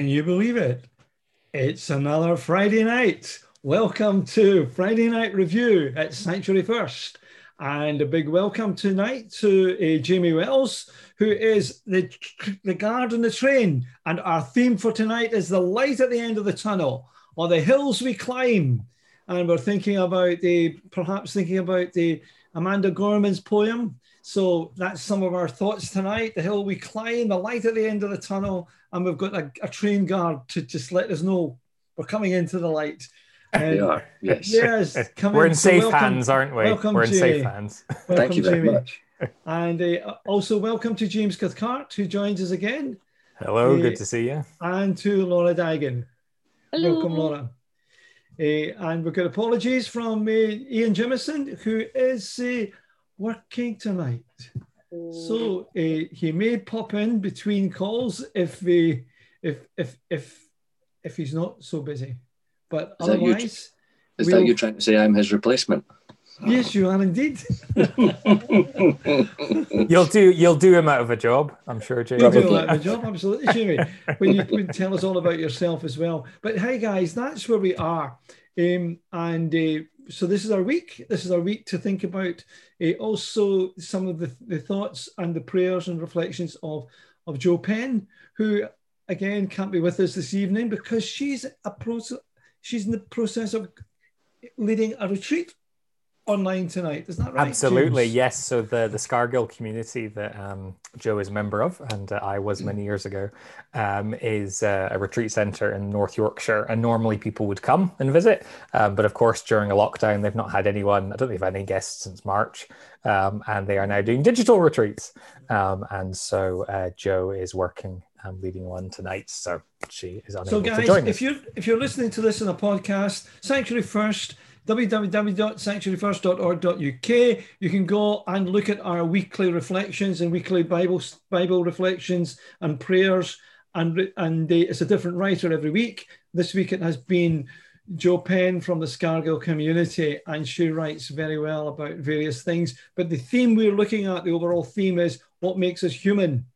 Can you believe it? It's another Friday night. Welcome to Friday Night Review at Sanctuary First. And a big welcome tonight to uh, Jamie Wells, who is the, the guard on the train. And our theme for tonight is the light at the end of the tunnel, or the hills we climb. And we're thinking about the, perhaps thinking about the Amanda Gorman's poem, so that's some of our thoughts tonight. The hill we climb, the light at the end of the tunnel, and we've got a, a train guard to just let us know we're coming into the light. Um, we are, yes. Yes, we're in safe welcome, hands, aren't we? Welcome, we're in Jamie. safe hands. Welcome, Thank you very Jamie. much. And uh, also welcome to James Cathcart, who joins us again. Hello, uh, good to see you. And to Laura Dagan. Hello. Welcome, Laura. Uh, and we've got apologies from uh, Ian Jimison, who is uh, working tonight. So uh, he may pop in between calls if if if if if he's not so busy. But is otherwise, that you, is we'll, that you trying to say I'm his replacement? Yes, you are indeed. you'll do you'll do him out of a job, I'm sure, Jamie. You'll do him out of a job, absolutely, Jamie. when you when tell us all about yourself as well. But hey, guys, that's where we are. Um, and uh, so this is our week. This is our week to think about uh, also some of the, the thoughts and the prayers and reflections of, of Joe Penn, who again can't be with us this evening because she's a process, she's in the process of leading a retreat online tonight. Is that right? Absolutely, James? yes. So the the Scargill community that um, Joe is a member of, and uh, I was many years ago, um, is uh, a retreat centre in North Yorkshire, and normally people would come and visit, um, but of course during a lockdown they've not had anyone. I don't think they've had any guests since March, um, and they are now doing digital retreats, um, and so uh, Joe is working. Um, leading one tonight, so she is unable so guys, to join us. if you're if you're listening to this in a podcast, Sanctuary First www.sanctuaryfirst.org.uk. You can go and look at our weekly reflections and weekly Bible Bible reflections and prayers. And, and it's a different writer every week. This week it has been Joe Penn from the Scargill community, and she writes very well about various things. But the theme we're looking at, the overall theme is what makes us human.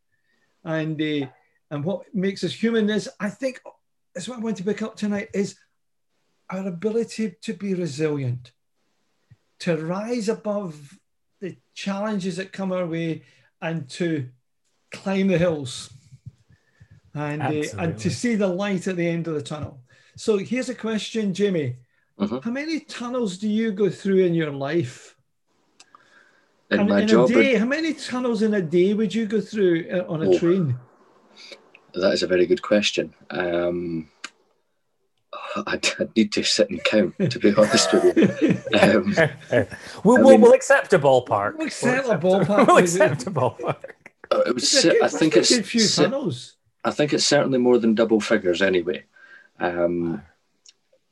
And, uh, and what makes us human is, I think, is what I want to pick up tonight is our ability to be resilient, to rise above the challenges that come our way, and to climb the hills, and uh, and to see the light at the end of the tunnel. So here's a question, Jimmy: mm-hmm. How many tunnels do you go through in your life? In and my in job, a day, how many tunnels in a day would you go through uh, on a oh, train? That is a very good question. Um, I'd, I'd, need to sit and count, to be honest with you. Um, we'll, we'll, mean, we'll, accept a ballpark. We'll accept a ballpark. We'll accept a ballpark. Uh, it was, good, I think it's. few tunnels. I think it's certainly more than double figures anyway. Um,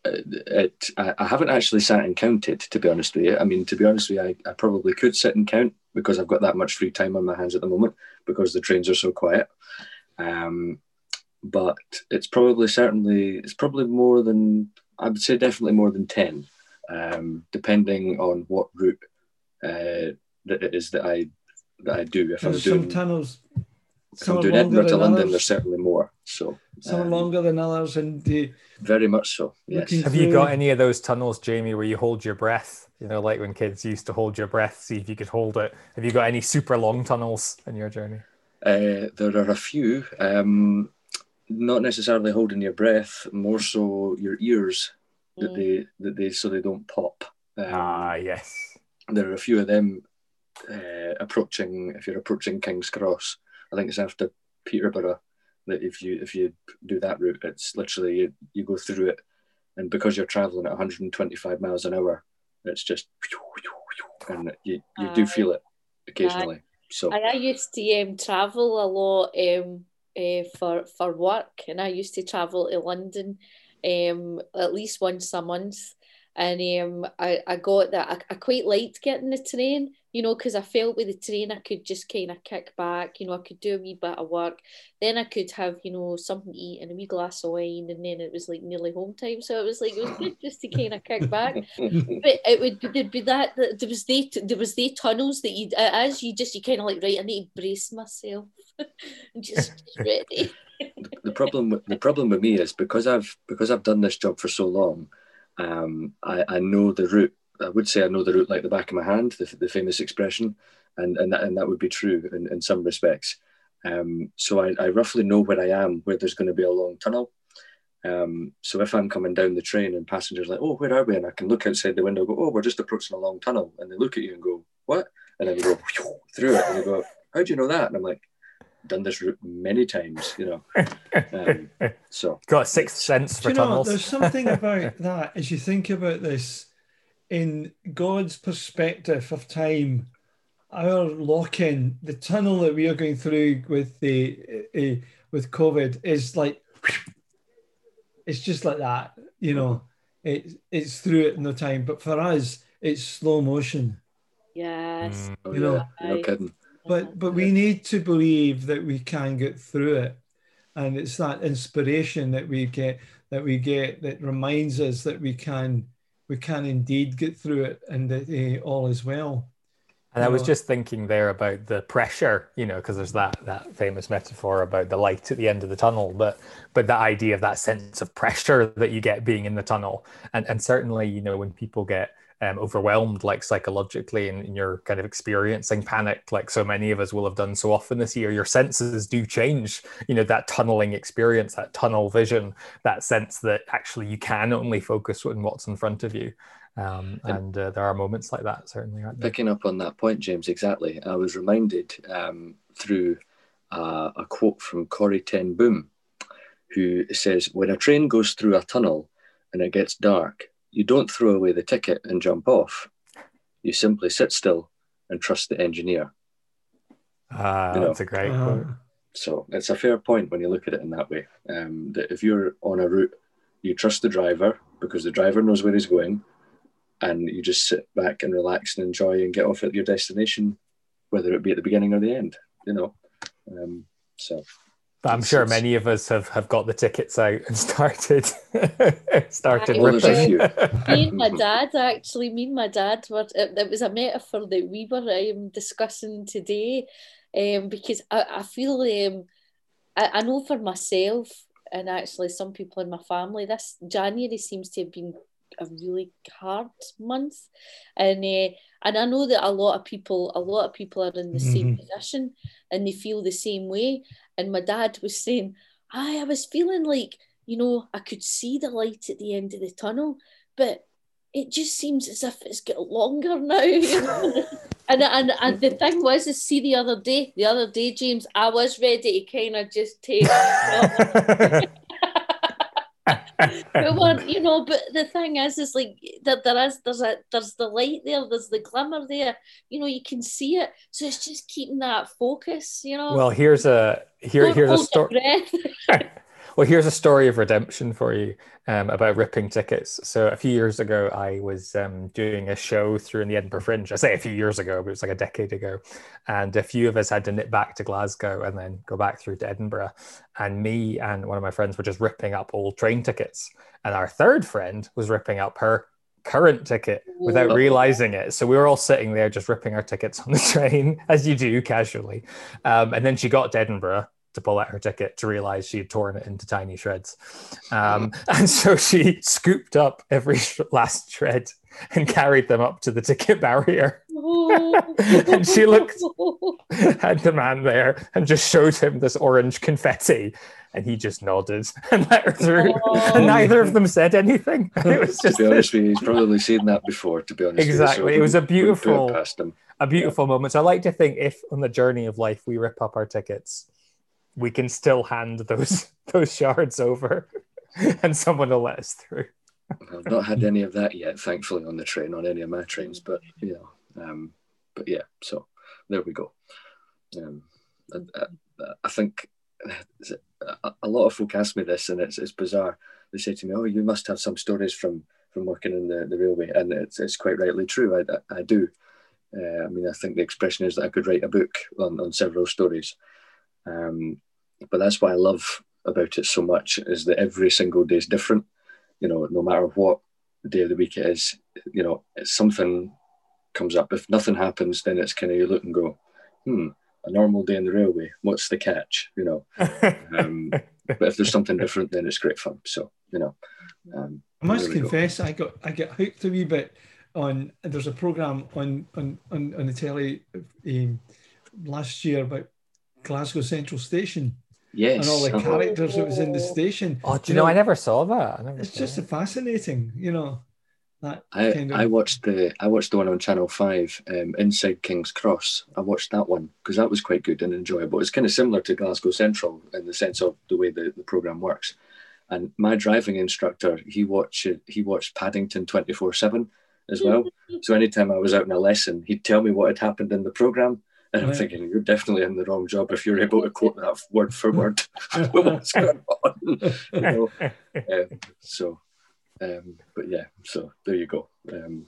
it, I, I, haven't actually sat and counted, to be honest with you. I mean, to be honest with you, I, I probably could sit and count because I've got that much free time on my hands at the moment because the trains are so quiet. Um, but it's probably certainly it's probably more than I would say definitely more than ten, um, depending on what route uh, that it is that I that I do. If I'm doing tunnels, if I'm doing Edinburgh to London, there's certainly more. So some um, longer than others, and the, very much so. Yes. Have you got any of those tunnels, Jamie, where you hold your breath? You know, like when kids used to hold your breath, see if you could hold it. Have you got any super long tunnels in your journey? Uh, there are a few. Um, not necessarily holding your breath, more so your ears that mm. they that they so they don't pop. Um, ah, yes. There are a few of them uh, approaching. If you're approaching King's Cross, I think it's after Peterborough that if you if you do that route, it's literally you, you go through it, and because you're traveling at 125 miles an hour, it's just and you you do feel it occasionally. So I used to um, travel a lot. Um, uh, for for work, and I used to travel to London um, at least once a month. And um, I, I got that. I, I quite liked getting the train, you know, because I felt with the train I could just kind of kick back, you know, I could do a wee bit of work. Then I could have, you know, something to eat and a wee glass of wine, and then it was like nearly home time. So it was like it was good just to kind of kick back. but it would be, there'd be that there was they there was they tunnels that you as you just you kind of like right. I need to brace myself, just, just ready. the problem the problem with me is because I've because I've done this job for so long um, I, I know the route. I would say I know the route like the back of my hand, the, the famous expression, and and that, and that would be true in, in some respects. Um, so I, I roughly know where I am, where there's going to be a long tunnel. Um, so if I'm coming down the train and passengers like, oh, where are we? And I can look outside the window, go, oh, we're just approaching a long tunnel, and they look at you and go, what? And then we go through it, and they go, how do you know that? And I'm like, done this route many times, you know. Um, so got a sixth sense for Do you know, tunnels. there's something about that as you think about this in God's perspective of time. Our lock-in, the tunnel that we are going through with the uh, with COVID is like it's just like that, you know. It, it's through it in no time, but for us, it's slow motion. Yes. Mm. You know, yeah, no kidding. But but we need to believe that we can get through it. And it's that inspiration that we get that we get that reminds us that we can we can indeed get through it and that uh, all is well. And I was know. just thinking there about the pressure, you know, because there's that that famous metaphor about the light at the end of the tunnel, but but the idea of that sense of pressure that you get being in the tunnel, and and certainly, you know, when people get um, overwhelmed, like psychologically, and, and you're kind of experiencing panic, like so many of us will have done so often this year, your senses do change. You know, that tunneling experience, that tunnel vision, that sense that actually you can only focus on what's in front of you. Um, and uh, there are moments like that, certainly, aren't there? Picking up on that point, James, exactly. I was reminded um, through uh, a quote from Corrie Ten Boom, who says, When a train goes through a tunnel and it gets dark, you don't throw away the ticket and jump off. You simply sit still and trust the engineer. Ah, You know, that's a great Uh, quote. So it's a fair point when you look at it in that way. Um, that if you're on a route, you trust the driver because the driver knows where he's going, and you just sit back and relax and enjoy and get off at your destination, whether it be at the beginning or the end. You know. Um, so But I'm It's- sure it's- many of us have, have got the tickets out and started started Well, ripping. few. me and my dad actually me and my dad were it, it was a metaphor that we were um, discussing today um, because I, I feel um, I, I know for myself and actually some people in my family this January seems to have been a really hard month and uh, and I know that a lot of people a lot of people are in the same Mhm. position and they feel the same way and my dad was saying I, I was feeling like you know I could see the light at the end of the tunnel but it just seems as if it's got longer now you know? and, and and the thing was is see the other day the other day James I was ready to kind of just take but one, you know, but the thing is, is like that there is there's a there's the light there, there's the glimmer there. You know, you can see it. So it's just keeping that focus. You know. well, here's a here Don't here's a story. Well, here's a story of redemption for you um, about ripping tickets. So a few years ago, I was um, doing a show through in the Edinburgh Fringe. I say a few years ago, but it was like a decade ago. And a few of us had to nip back to Glasgow and then go back through to Edinburgh. And me and one of my friends were just ripping up old train tickets. And our third friend was ripping up her current ticket without realizing it. So we were all sitting there just ripping our tickets on the train, as you do casually. Um, and then she got to Edinburgh to pull out her ticket to realize she had torn it into tiny shreds. Um, and so she scooped up every last shred and carried them up to the ticket barrier. And she looked- at the man there and just showed him this orange confetti. And he just nodded and let her through. And neither of them said anything. It was just to be honest with you, he's probably seen that before. To be honest, with you, so Exactly. It was a wouldn't- wouldn't put it beautiful- a beautiful moment. So I like to think if on the journey of life we rip up our tickets, we can still hand those those shards over and someone will let us through. I've not had any of that yet, thankfully, on the train on any of my trains. But you know, um, but yeah. So there we go. Um, I, I, I think a, lot of folk ask me this, and it's, it's bizarre. They say to me, "Oh, you must have some stories from from working in the, the railway, and it's, it's quite rightly true. I, I do. Uh, I mean, I think the expression is that I could write a book on, on several stories. Um, but that's why I love about it so much is that every single day is different. You know, no matter what day of the week it is, you know, something comes up. If nothing happens, then it's kind of you look and go, hmm, a normal day in the railway. What's the catch? You know. um, but if there's something different, then it's great fun. So you know. Um, I must confess, go. I got I get hooked a wee bit on. There's a program on on on, on the telly um, last year about Glasgow Central Station. Yes. And all the characters that was in the station. Oh, do you, you know, know, I never saw that. Never it's saw just that. fascinating, you know. That I, kind of... I watched the I watched the one on Channel Five, um, Inside King's Cross. I watched that one because that was quite good and enjoyable. It's kind of similar to Glasgow Central in the sense of the way the, the program works. And my driving instructor, he watched he watched Paddington twenty four seven as well. so anytime I was out in a lesson, he'd tell me what had happened in the program. And I'm thinking, you're definitely in the wrong job if you're able to quote that word for word. What's going on? You know? um, so um, but yeah, so there you go. Um,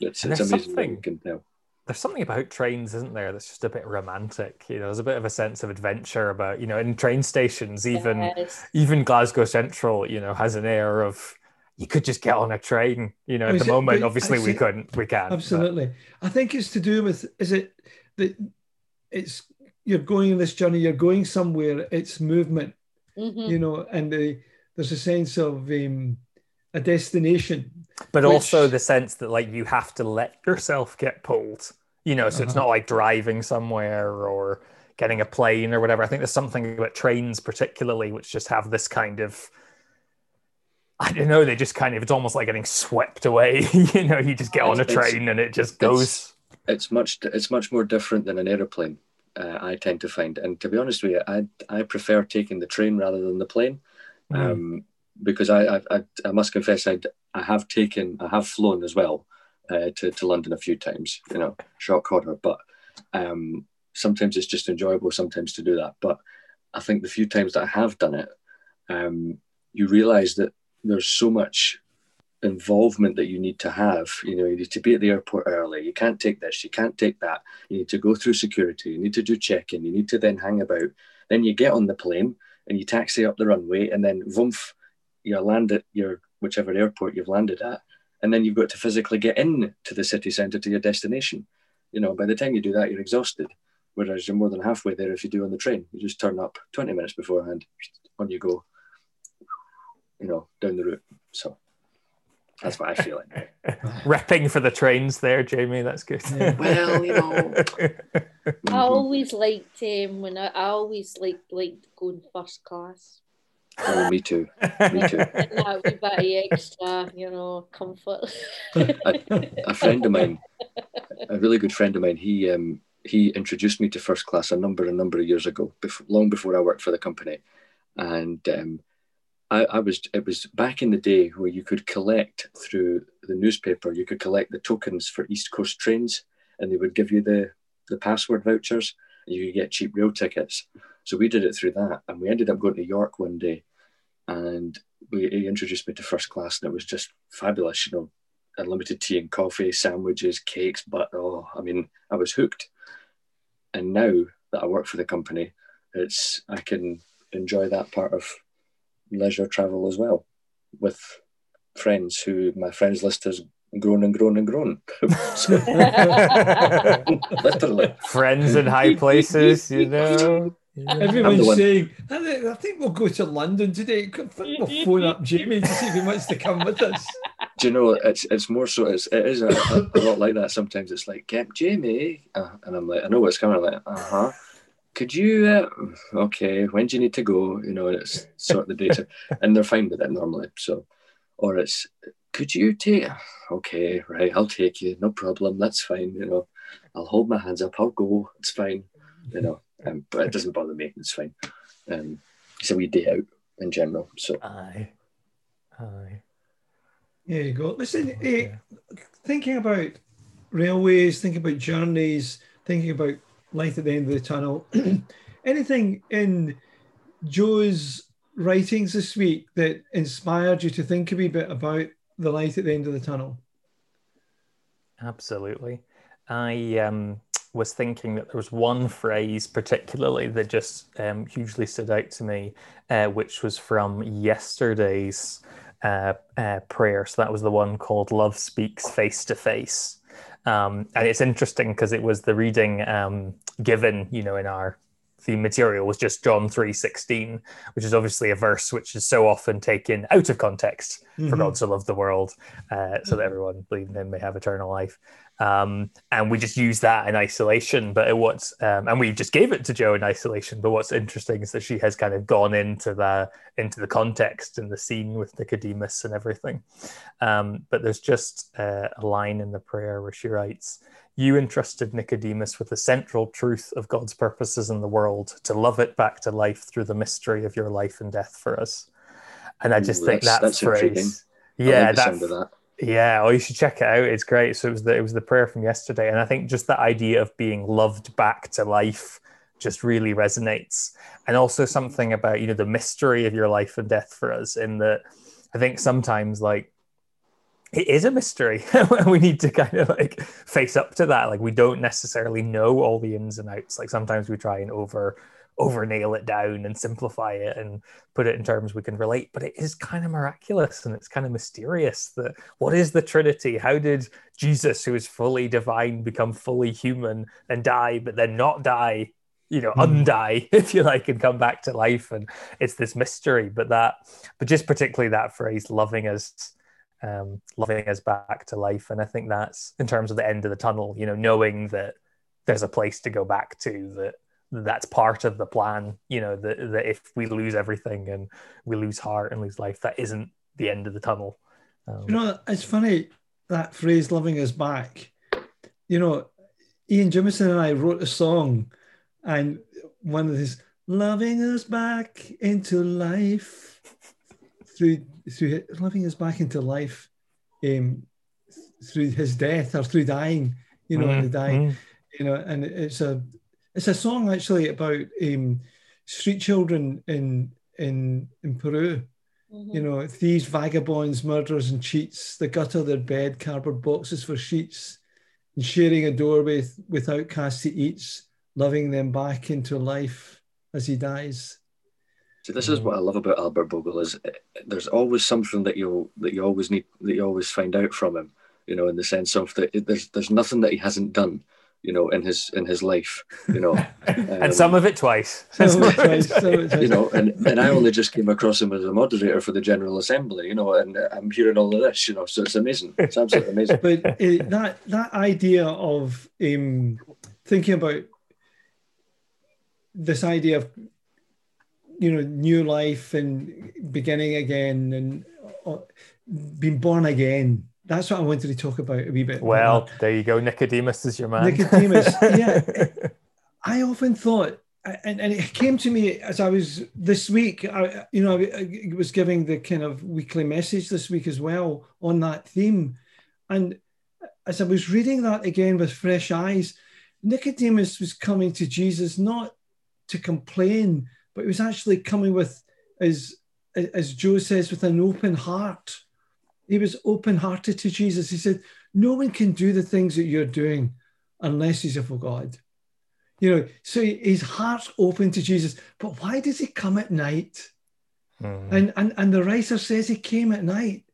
it's, it's amazing what you can tell. There's something about trains, isn't there, that's just a bit romantic. You know, there's a bit of a sense of adventure about, you know, in train stations, even yes. even Glasgow Central, you know, has an air of you could just get on a train. You know, at the it, moment, obviously we couldn't, we can't. Absolutely. But. I think it's to do with is it that it's you're going on this journey, you're going somewhere, it's movement, mm-hmm. you know, and the, there's a sense of um, a destination. But which... also the sense that like you have to let yourself get pulled. You know, so uh-huh. it's not like driving somewhere or getting a plane or whatever. I think there's something about trains particularly which just have this kind of I don't know, they just kind of it's almost like getting swept away. you know, you just get on a train and it just goes it's, it's much it's much more different than an aeroplane. Uh, I tend to find, and to be honest with you, I I prefer taking the train rather than the plane. Mm. Um, because I, I, I must confess I, I have taken I have flown as well uh, to, to London a few times you know short horror but um, sometimes it's just enjoyable sometimes to do that but I think the few times that I have done it um, you realize that there's so much involvement that you need to have you know you need to be at the airport early you can't take this you can't take that you need to go through security you need to do check-in you need to then hang about then you get on the plane and you taxi up the runway and then vumph you land at your whichever airport you've landed at, and then you've got to physically get in to the city centre to your destination. You know, by the time you do that, you're exhausted. Whereas you're more than halfway there if you do on the train. You just turn up 20 minutes beforehand, on you go, you know, down the route. So that's what I feel like. Repping for the trains there, Jamie. That's good. Yeah. well, you know. I always liked um, when I, I always like liked going first class. Oh, me too. Me too. that wee bit extra, you know, comfort. a, a, friend of mine, a really good friend of mine, he um, he introduced me to first class a number a number of years ago, before, long before I worked for the company, and um, I, I was it was back in the day where you could collect through the newspaper, you could collect the tokens for East Coast trains, and they would give you the the password vouchers, and you could get cheap rail tickets. So we did it through that, and we ended up going to York one day, and we, he introduced me to first class, and it was just fabulous. You know, unlimited tea and coffee, sandwiches, cakes, but oh, I mean, I was hooked. And now that I work for the company, it's I can enjoy that part of leisure travel as well with friends who my friends list has grown and grown and grown. literally. Friends in high places, you know. Everyone's saying, I think we'll go to London today. We'll phone up Jamie to see if he wants to come with us. Do you know, it's it's more so, it's, it is a, a, lot like that sometimes. It's like, get Jamie. Uh, and I'm like, I know what's coming. I'm like, uh huh. Could you, uh, okay, when do you need to go? You know, and it's sort the data. and they're fine with it normally. So, or it's, could you take, okay, right, I'll take you. No problem. That's fine. You know, I'll hold my hands up. I'll go. It's fine. You know, um, but it doesn't bother me. It's fine. Um, it's a wee day out in general. So aye, aye. There you go. Listen, hey, thinking about railways, thinking about journeys, thinking about light at the end of the tunnel. anything in Joe's writings this week that inspired you to think a wee bit about the light at the end of the tunnel. Absolutely. I um, was thinking that there was one phrase particularly that just um, hugely stood out to me, uh, which was from yesterday's uh, uh, prayer. So that was the one called Love Speaks Face to Face. Um, and it's interesting because it was the reading um, given, you know, in our the material was just John 3:16, which is obviously a verse which is so often taken out of context. Mm-hmm. For God so loved the world, uh, so that everyone believing in Him may have eternal life. Um, and we just use that in isolation. But what's um, and we just gave it to Joe in isolation. But what's interesting is that she has kind of gone into the into the context and the scene with Nicodemus and everything. Um, but there's just uh, a line in the prayer where she writes you entrusted Nicodemus with the central truth of God's purposes in the world to love it back to life through the mystery of your life and death for us. And I just Ooh, think that phrase, yeah, that, that, yeah, oh, you should check it out. It's great. So it was the it was the prayer from yesterday, and I think just that idea of being loved back to life just really resonates, and also something about you know the mystery of your life and death for us. In that, I think sometimes like it is a mystery we need to kind of like face up to that like we don't necessarily know all the ins and outs like sometimes we try and over over nail it down and simplify it and put it in terms we can relate but it is kind of miraculous and it's kind of mysterious that what is the trinity how did jesus who is fully divine become fully human and die but then not die you know mm. undie if you like and come back to life and it's this mystery but that but just particularly that phrase loving us um, loving us back to life. And I think that's in terms of the end of the tunnel, you know, knowing that there's a place to go back to that that's part of the plan, you know, that, that if we lose everything and we lose heart and lose life, that isn't the end of the tunnel. Um, you know, it's funny that phrase loving us back. You know, Ian Jimison and I wrote a song and one of these loving us back into life through through living us back into life um, through his death or through dying, you know, mm, the dying, you know, and it's a it's a song actually about um, street children in in in Peru. Mm-hmm. You know, thieves, vagabonds, murderers, and cheats. They gutter their bed, cardboard boxes for sheets, and sharing a doorway with, with outcasts he eats, loving them back into life as he dies. See, this is what I love about Albert Bogle is eh, there's always something that you that you always need that you always find out from him. You know, in the sense of that there's there's nothing that he hasn't done. You know, in his in his life. You know, um, and some of it twice. you know, and, and I only just came across him as a moderator for the General Assembly. You know, and I'm hearing all of this. You know, so it's amazing. It's absolutely amazing. But uh, that that idea of um, thinking about this idea of you know new life and beginning again and uh, being born again that's what i wanted to talk about a wee bit well there you go. Nicodemus is your man. Nicodemus yeah. I often thought and, and it came to me as i was this week I, you know i was giving the kind of weekly message this week as well on that theme. And as i was reading that again with fresh eyes nicodemus was coming to jesus not to complain but he was actually coming with, as, as Joe says, with an open heart. He was open hearted to Jesus. He said, No one can do the things that you're doing unless he's a of God. You know, so his heart's open to Jesus. But why does he come at night? Mm. And, and and the writer says he came at night.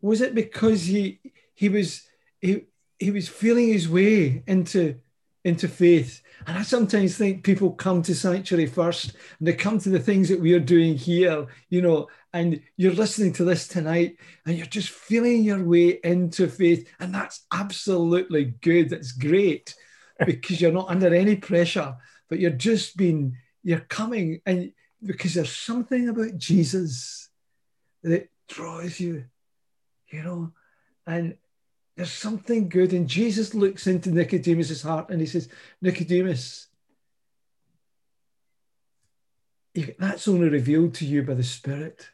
Was it because he he was he he was feeling his way into into faith. And I sometimes think people come to sanctuary first and they come to the things that we are doing here, you know, and you're listening to this tonight and you're just feeling your way into faith. And that's absolutely good. That's great because you're not under any pressure, but you're just being, you're coming and because there's something about Jesus that draws you, you know, and there's something good. And Jesus looks into Nicodemus's heart and he says, Nicodemus, that's only revealed to you by the Spirit.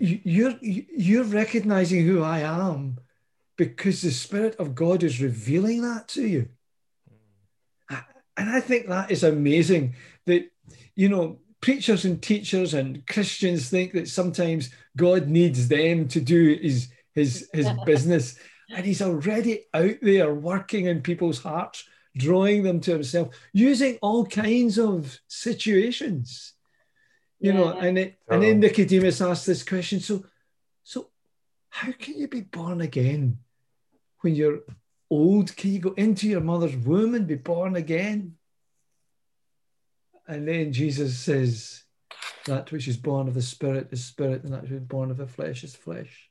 You're, you're recognizing who I am because the Spirit of God is revealing that to you. Hmm. And I think that is amazing that, you know, preachers and teachers and Christians think that sometimes God needs them to do his his his business, and He's already out there working in people's hearts, drawing them to Himself, using all kinds of situations. You yeah. know, and it, and then Nicodemus asked this question: so, so how can you be born again when you're old? Can you go into your mother's womb and be born again? And then Jesus says, That which is born of the Spirit is spirit, and that which is born of the flesh is flesh.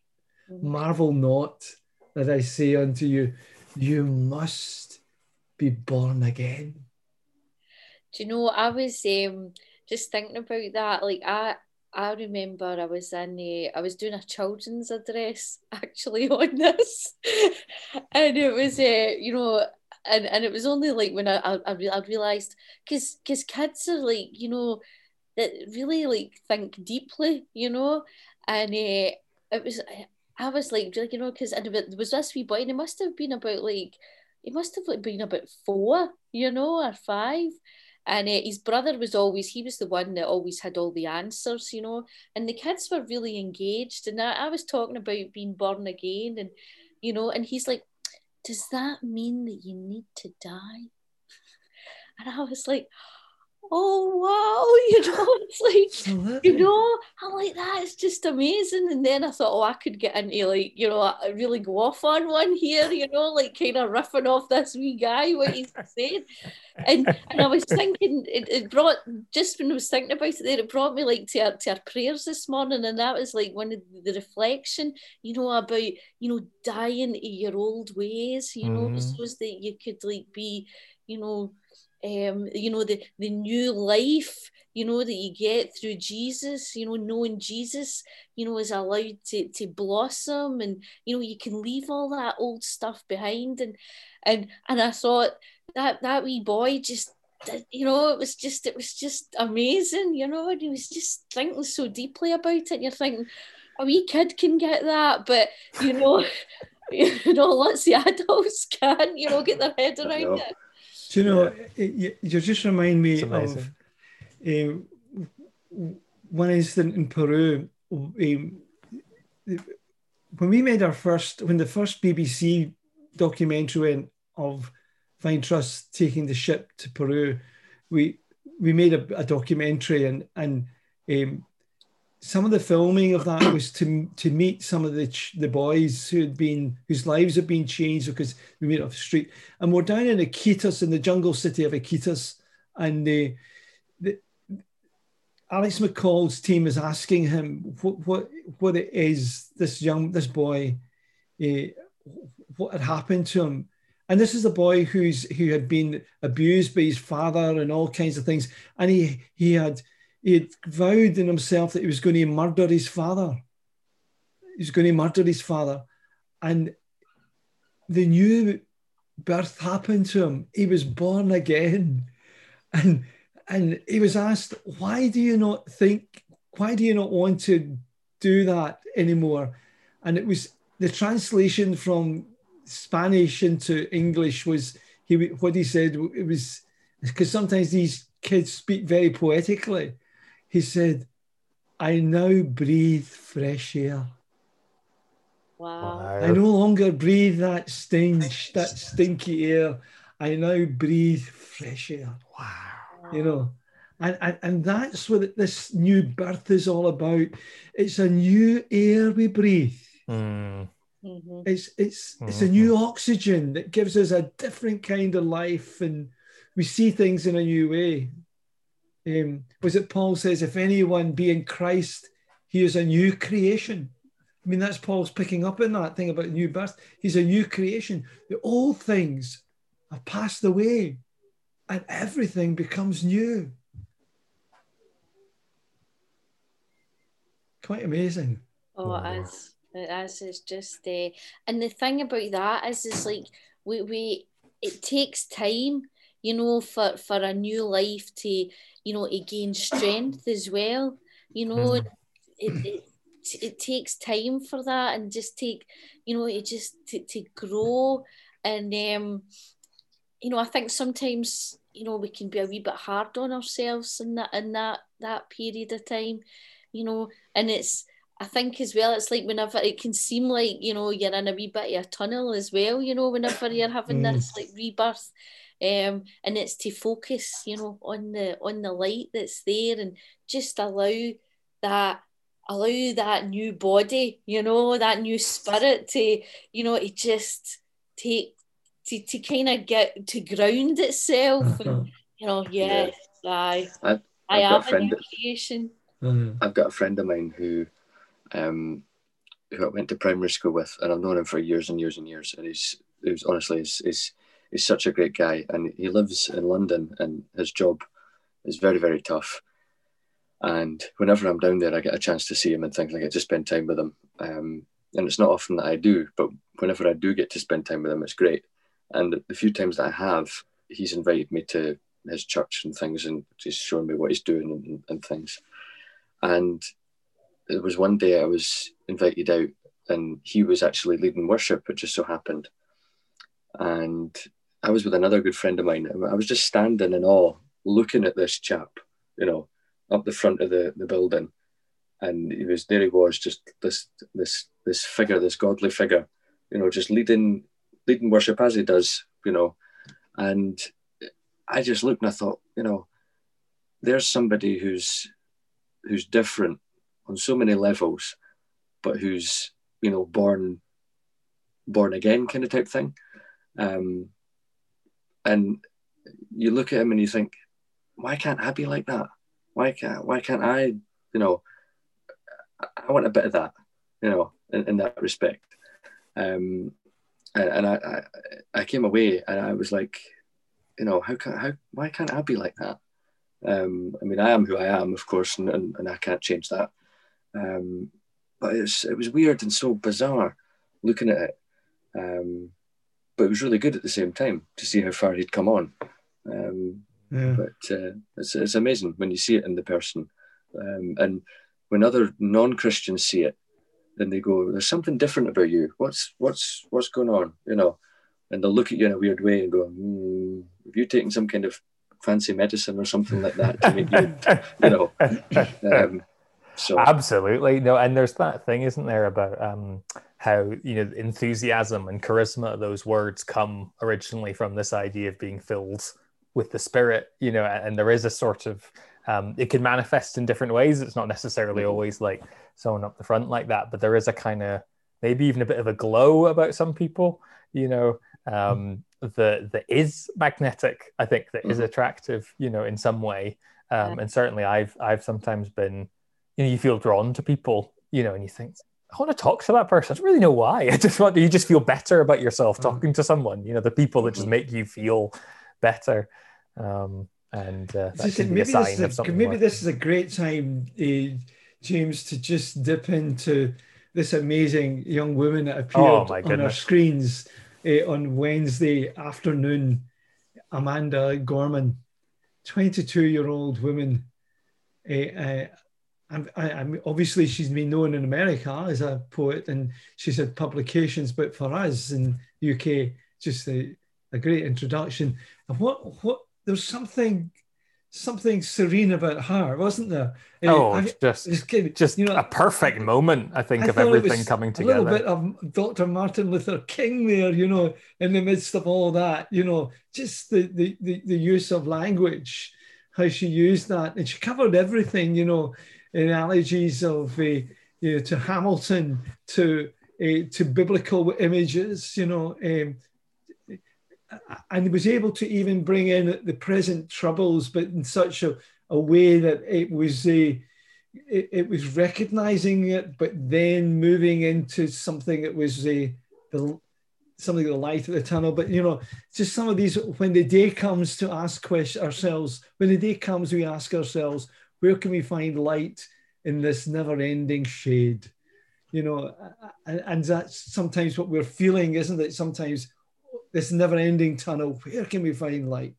Mm-hmm. Marvel not that I say unto you, You must be born again. Do you know, I was um, just thinking about that. Like, I, I remember I was in a, I was doing a children's address actually on this, and it was a, uh, you know, and and it was only like when I I, I realized because because kids are like you know that really like think deeply you know and uh, it was I was like really you know because and there was this wee boy and he must have been about like he must have been about four you know or five and uh, his brother was always he was the one that always had all the answers you know and the kids were really engaged and I, I was talking about being born again and you know and he's like does that mean that you need to die? And I was like, oh wow, you know, it's like Absolutely. you know, I'm like that. It's just amazing. And then I thought, oh, I could get into like, you know, I really go off on one here, you know, like kind of riffing off this wee guy what he's saying. And and I was thinking, it, it brought just when I was thinking about it there, it brought me like to our, to our prayers this morning, and that was like one of the reflection, you know, about you know dying to your old ways, you know, mm-hmm. so that you could like be, you know um, you know, the, the new life, you know, that you get through Jesus, you know, knowing Jesus, you know, is allowed to, to blossom and, you know, you can leave all that old stuff behind. And, and, and I thought that, that wee boy just, you know, it was just, it was just amazing, you know, and he was just thinking so deeply about it. And you're thinking, a wee kid can get that, but, you know, you know, lots of adults can, you know, get their head around it. Do you know, yeah. you just remind me of um, one incident in Peru. Um, when we made our first, when the first BBC documentary went of Vine Trust taking the ship to Peru, we we made a, a documentary and and um, some of the filming of that was to to meet some of the the boys who had been whose lives had been changed because we met off the street, and we're down in Iquitos in the jungle city of Iquitos, and the, the Alex McCall's team is asking him what what what it is this young this boy, uh, what had happened to him, and this is a boy who's who had been abused by his father and all kinds of things, and he he had he had vowed in himself that he was going to murder his father. He was going to murder his father. And the new birth happened to him. He was born again. And and he was asked, why do you not think, why do you not want to do that anymore? And it was the translation from Spanish into English was he what he said it was because sometimes these kids speak very poetically he said, I now breathe fresh air. Wow. I no longer breathe that stench, that stinky air. I now breathe fresh air. Wow. You know, and, and, and that's what this new birth is all about. It's a new air we breathe. Mm. Mm-hmm. It's it's mm-hmm. it's a new oxygen that gives us a different kind of life, and we see things in a new way. Um, was it Paul says, if anyone be in Christ, he is a new creation. I mean, that's Paul's picking up in that thing about new birth. He's a new creation. The old things have passed away and everything becomes new. Quite amazing. Oh, it is. It is. It's just, uh, and the thing about that is, is like we, we, it takes time you know, for, for a new life to, you know, to gain strength as well. You know, mm. it, it, it takes time for that and just take, you know, it just to, to grow. And, um, you know, I think sometimes, you know we can be a wee bit hard on ourselves in that in that that period of time you know and it's I think as well, it's like whenever it can seem like you know you're in a wee bit of a tunnel as well. You know, whenever you're having mm. this like rebirth, um, and it's to focus, you know, on the on the light that's there, and just allow that allow that new body, you know, that new spirit to, you know, to just take to, to kind of get to ground itself, and you know, yes, yeah. I I, I have a, new creation. Mm-hmm. I've got a friend of mine who um, who I went to primary school with, and I've known him for years and years and years. And he's, he's honestly, he's, he's, he's such a great guy. And he lives in London, and his job is very, very tough. And whenever I'm down there, I get a chance to see him and things. I get to spend time with him. Um, and it's not often that I do, but whenever I do get to spend time with him, it's great. And the few times that I have, he's invited me to his church and things, and he's showing me what he's doing and, and things. And there was one day I was invited out and he was actually leading worship, it just so happened. And I was with another good friend of mine. I was just standing in awe, looking at this chap, you know, up the front of the, the building. And he was there he was, just this this this figure, this godly figure, you know, just leading leading worship as he does, you know. And I just looked and I thought, you know, there's somebody who's who's different on so many levels, but who's you know born born again kind of type thing. Um, and you look at him and you think, why can't I be like that? Why can't why can't I? You know, I want a bit of that. You know, in, in that respect. Um, and, and I, I I came away and I was like, you know, how can how why can't I be like that? Um, I mean, I am who I am, of course, and, and, and I can't change that. Um, but it's, it was weird and so bizarre looking at it. Um, but it was really good at the same time to see how far he'd come on. Um, yeah. But uh, it's, it's amazing when you see it in the person. Um, and when other non-Christians see it, then they go, "There's something different about you. What's what's what's going on?" You know, and they'll look at you in a weird way and go, mm, "Have you taken some kind of fancy medicine or something like that to make you, you know?" Um, so absolutely no, and there's that thing, isn't there, about um, how you know enthusiasm and charisma. Those words come originally from this idea of being filled with the Spirit, you know, and there is a sort of um, it can manifest in different ways. It's not necessarily mm-hmm. always like someone up the front like that, but there is a kind of maybe even a bit of a glow about some people, you know, um, that that is magnetic. I think that mm-hmm. attractive, you know, in some way. Um, and certainly, I've I've sometimes been you know you feel drawn to people you know and you think I want to talk to that person. I don't really know why. I just want you just feel better about yourself mm. talking to someone. You know, the people that just mm-hmm. make you feel better. Um, and uh, that can be a sign of something. Maybe this is a great time, uh, James, to just dip into this amazing young woman that appeared oh, on our screens uh, on Wednesday afternoon. Amanda Gorman, 22 year old woman. Uh, I'm, I, am obviously she's been known in America as a poet and she's had publications, but for us in the UK, just a, a great introduction. And what what there's something something serene about her, wasn't there? Uh, oh, I, just just, just you know a perfect moment, I think, I of everything coming together. A little bit of Dr. Martin Luther King there, you know, in the midst of all that, you know, just the the the, the use of language, how she used that, and she covered everything, you know analogies of uh, you know, to Hamilton, to uh, to biblical images, you know, um, and was able to even bring in the present troubles, but in such a, a way that it was a uh, it, it, was recognizing it, but then moving into something that was a the something the light at the tunnel. But you know, just some of these when the day comes to ask questions ourselves, when the day comes, we ask ourselves, where can we find light in this never-ending shade? You know, and, that's sometimes what we're feeling, isn't it? Sometimes this never-ending tunnel. Where can we find light?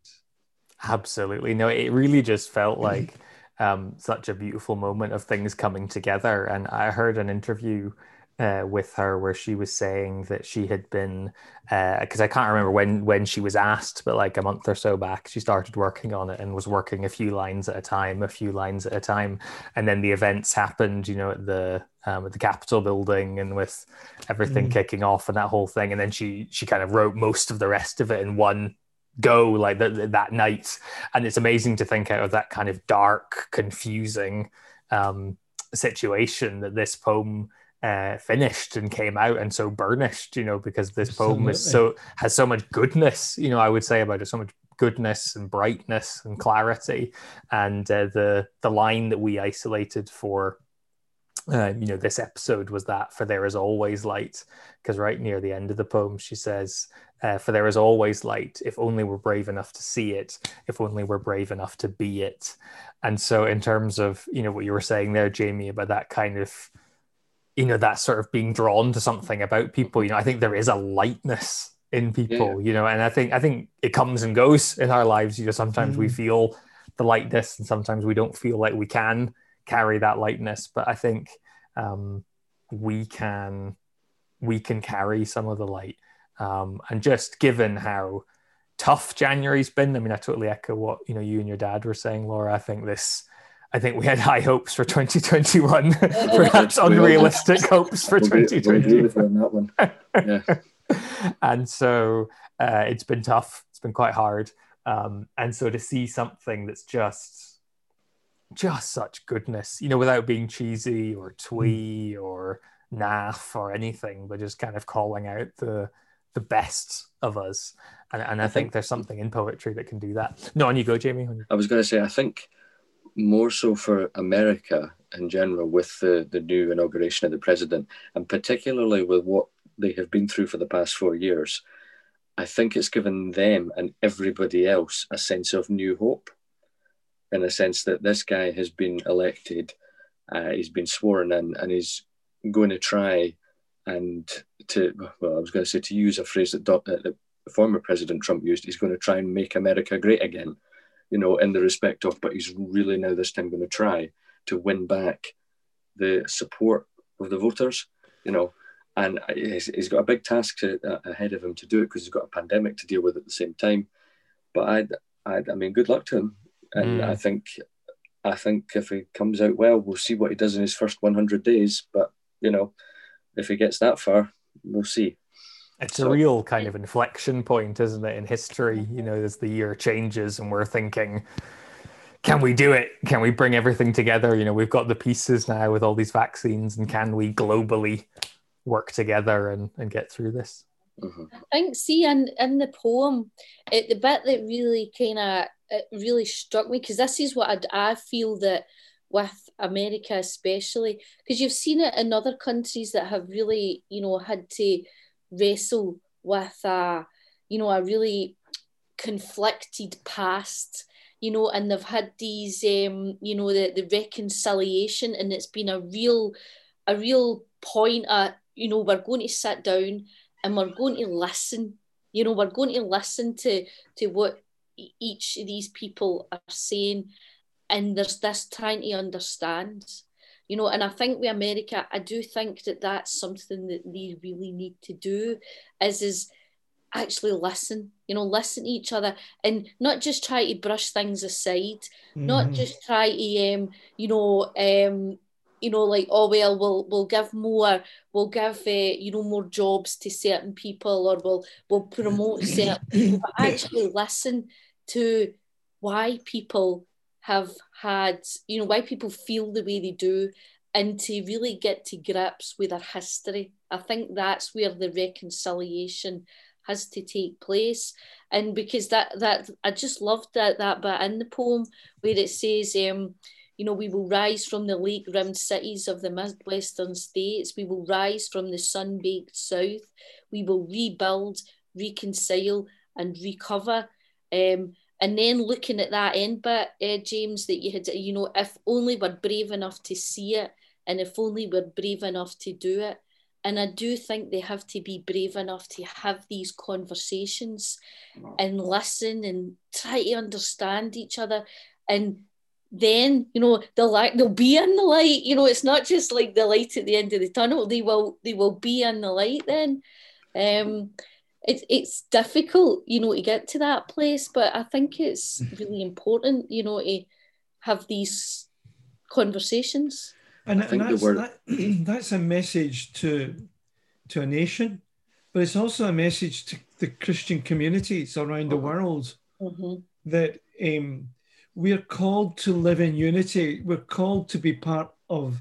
Absolutely. No, it really just felt like um, such a beautiful moment of things coming together. And I heard an interview uh, with her where she was saying that she had been because uh, I can't remember when when she was asked, but like a month or so back, she started working on it and was working a few lines at a time, a few lines at a time, and then the events happened, you know, at the um, at the Capitol building and with everything mm. kicking off and that whole thing, and then she she kind of wrote most of the rest of it in one go like that that night, and it's amazing to think out of that kind of dark, confusing um, situation that this poem uh, finished and came out and so burnished, you know, because this Absolutely. poem is so has so much goodness, you know, I would say about it, so much goodness and brightness and clarity, and uh, the the line that we isolated for. Uh, you know, this episode was that for there is always light, because right near the end of the poem, she says, uh, "For there is always light. If only we're brave enough to see it. If only we're brave enough to be it." And so, in terms of you know what you were saying there, Jamie, about that kind of you know that sort of being drawn to something about people you know i think there is a lightness in people yeah. you know and i think i think it comes and goes in our lives you know sometimes mm. we feel the lightness and sometimes we don't feel like we can carry that lightness but i think um, we can we can carry some of the light um, and just given how tough january's been i mean i totally echo what you know you and your dad were saying laura i think this I think we had high hopes for 2021, perhaps unrealistic hopes for 2020. that one. Yeah. and so uh, it's been tough. It's been quite hard. Um, and so to see something that's just, just such goodness, you know, without being cheesy or twee mm. or naff or anything, but just kind of calling out the the best of us. And, and I, I think, think, there's something in poetry that can do that. No, on you go, Jamie. I was going to say, I think more so for America in general with the, the new inauguration of the president, and particularly with what they have been through for the past four years, I think it's given them and everybody else a sense of new hope in the sense that this guy has been elected, uh, he's been sworn in, and he's going to try and to, well, I was going to say to use a phrase that, that former President Trump used, he's going to try and make America great again you know, in the respect of, but he's really now this time going to try to win back the support of the voters, you know, and he's, he's got a big task to, uh, ahead of him to do it because he's got a pandemic to deal with at the same time. But I, I, I mean, good luck to him, and mm. I think, I think if he comes out well, we'll see what he does in his first 100 days. But you know, if he gets that far, we'll see. It's so, a real kind of inflection point, isn't it, in history? You know, as the year changes and we're thinking, can we do it? Can we bring everything together? You know, we've got the pieces now with all these vaccines, and can we globally work together and, and get through this? Mm-hmm. I think, see, in, in the poem, it, the bit that really kind of really struck me, because this is what I, I feel that with America, especially, because you've seen it in other countries that have really, you know, had to wrestle with a you know a really conflicted past you know and they've had these um you know the, the reconciliation and it's been a real a real point at you know we're going to sit down and we're going to listen you know we're going to listen to to what each of these people are saying. And there's this trying to understand you know and i think with america i do think that that's something that they really need to do is is actually listen you know listen to each other and not just try to brush things aside mm-hmm. not just try to um you know um you know like oh well we'll we'll give more we'll give uh, you know more jobs to certain people or we'll we'll promote certain people but actually listen to why people have had, you know, why people feel the way they do and to really get to grips with their history. I think that's where the reconciliation has to take place. And because that that I just loved that that bit in the poem where it says, um, you know, we will rise from the lake rimmed cities of the Midwestern states. We will rise from the sun baked south. We will rebuild, reconcile, and recover. Um, and then looking at that end bit, uh, James, that you had, you know, if only we're brave enough to see it, and if only we're brave enough to do it. And I do think they have to be brave enough to have these conversations and listen and try to understand each other. And then you know they'll like they'll be in the light you know it's not just like the light at the end of the tunnel they will they will be in the light then um it's it's difficult you know to get to that place but i think it's really important you know to have these conversations and, and that's, word- that, that's a message to to a nation but it's also a message to the christian communities around the Uh-huh. world Mhm. that um, we're called to live in unity. We're called to be part of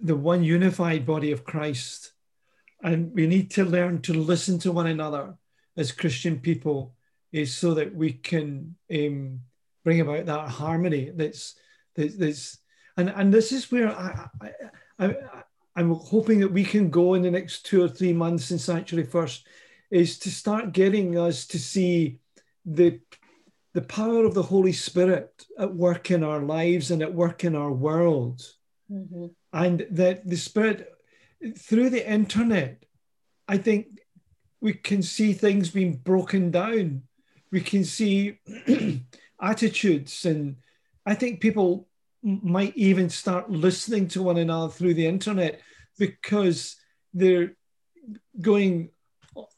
the one unified body of Christ. And we need to learn to listen to one another as Christian people is so that we can um, bring about that harmony that's, that's, that's and, and this is where I, I, I, I'm hoping that we can go in the next two or three months in Sanctuary First is to start getting us to see the the power of the Holy Spirit at work in our lives and at work in our world, Mhm. and that the Spirit through the internet, I think we can see things being broken down. We can see attitudes, and I think people might even start listening to one another through the internet because they're going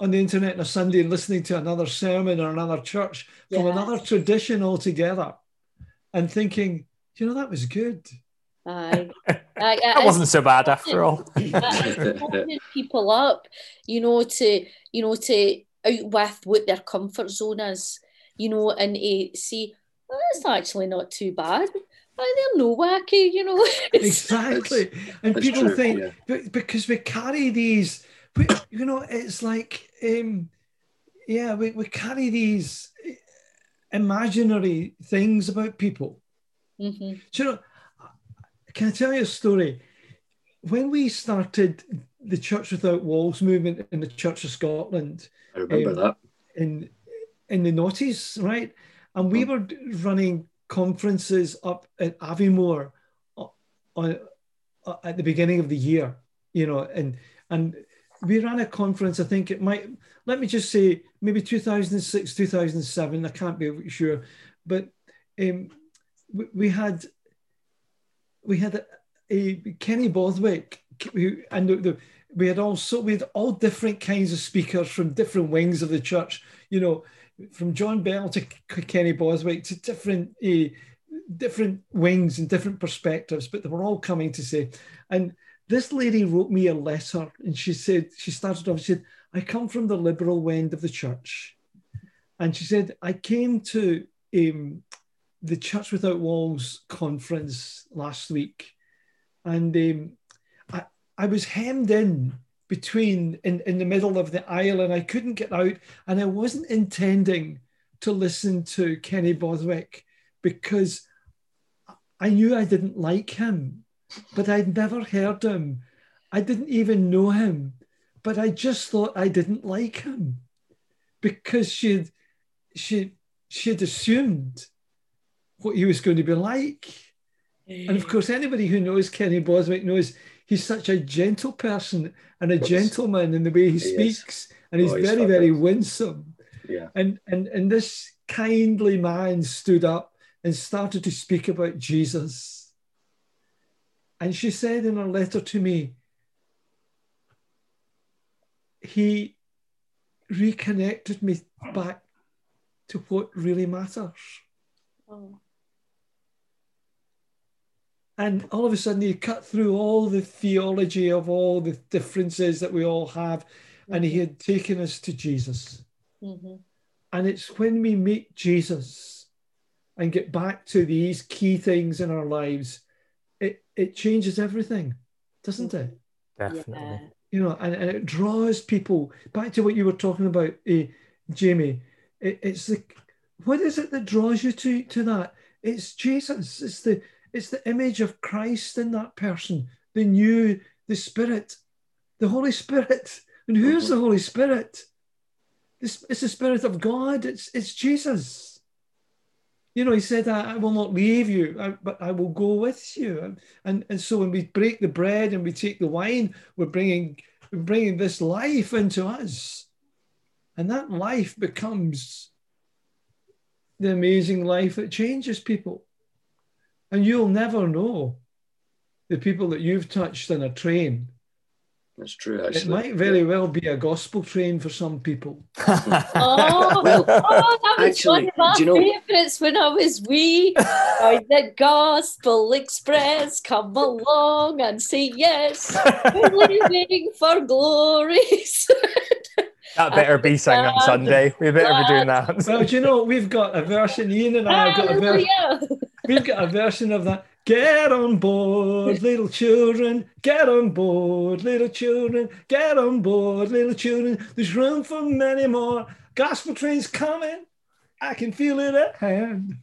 on the internet on a Sunday and listening to another sermon or another church from another tradition altogether and thinking, you know, that was good. Aye. Aye, it That is- wasn't so bad after all. opening people up, you know, to you know to out with what their comfort zone is, you know, and to see oh, it's actually not too bad. Oh, they're no wacky, you know. Exactly. And That's people true, think, yeah. but because we carry these, we, you know, it's like, um, yeah, we, we carry these imaginary things about people. Mhm. Do you know, can I tell you a story? When we started the Church Without Walls movement in the Church of Scotland I remember Um, that. in in the noughties, right? And we were running conferences up at Aviemore o- on, uh, at the beginning of the year, you know, and and we ran a conference. I think it might. Let me just say, maybe 2006, 2007. I can't be sure, but um, we, we had we had a, a Kenny Borthwick, who, and the, we had also we had all different kinds of speakers from different wings of the church. You know, from John Bell to Kenny Borthwick to different uh, different wings and different perspectives, but they were all coming to say. And this lady wrote me a letter, and she said she started off. She said, "I come from the liberal end of the church," and she said, "I came to." Um, the Church Without Walls conference last week, and um, I, I was hemmed in between in, in the middle of the aisle, and I couldn't get out, and I wasn't intending to listen to Kenny Borthwick because I knew I didn't like him, but I'd never heard him. I didn't even know him, but I just thought I didn't like him because she'd she she'd assumed what he was going to be like. And of course, anybody who knows Kenny Borthwick knows he's such a gentle person and a Yes. gentleman in the way he He is. speaks, and he's Oh, he's very, very winsome. Yeah. And, and and this kindly man stood up and started to speak about Jesus. And she said in her letter to me, he reconnected me back to what really matters. Oh. And all of a sudden, he cut through all the theology of all the differences that we all have, and he had taken us to Jesus. Mhm. And it's when we meet Jesus and get back to these key things in our lives, it, it changes everything, doesn't it? Definitely. Yeah. You know, and, and it draws people back to what you were talking about, uh, Jamie. It, it's the what is it that draws you to to that? It's Jesus. It's the it's the image of Christ in that person, the new, the Spirit, the Holy Spirit. And who's the Holy Spirit? This it's the Spirit of God. It's it's Jesus. You know, he said, I, I will not leave you, I, but I will go with you. And, and and so when we break the bread and we take the wine, we're bringing we're bringing this life into us. And that life becomes the amazing life that changes people. And you'll never know the people that you've touched in a train. That's true, actually. It might very well be a gospel train for some people. Oh, Well, oh, that was actually, one of my you know- favourites when I was wee. By the Gospel Express, come along and say yes. We're living for glories. that better be sang on Sunday. We better be doing that. Well, do you know, we've got a version, Ian and I have got a version. Hallelujah. We've got a version of that. Get on board, little children. Get on board, little children. Get on board, little children. There's room for many more. Gospel train's coming. I can feel it at hand.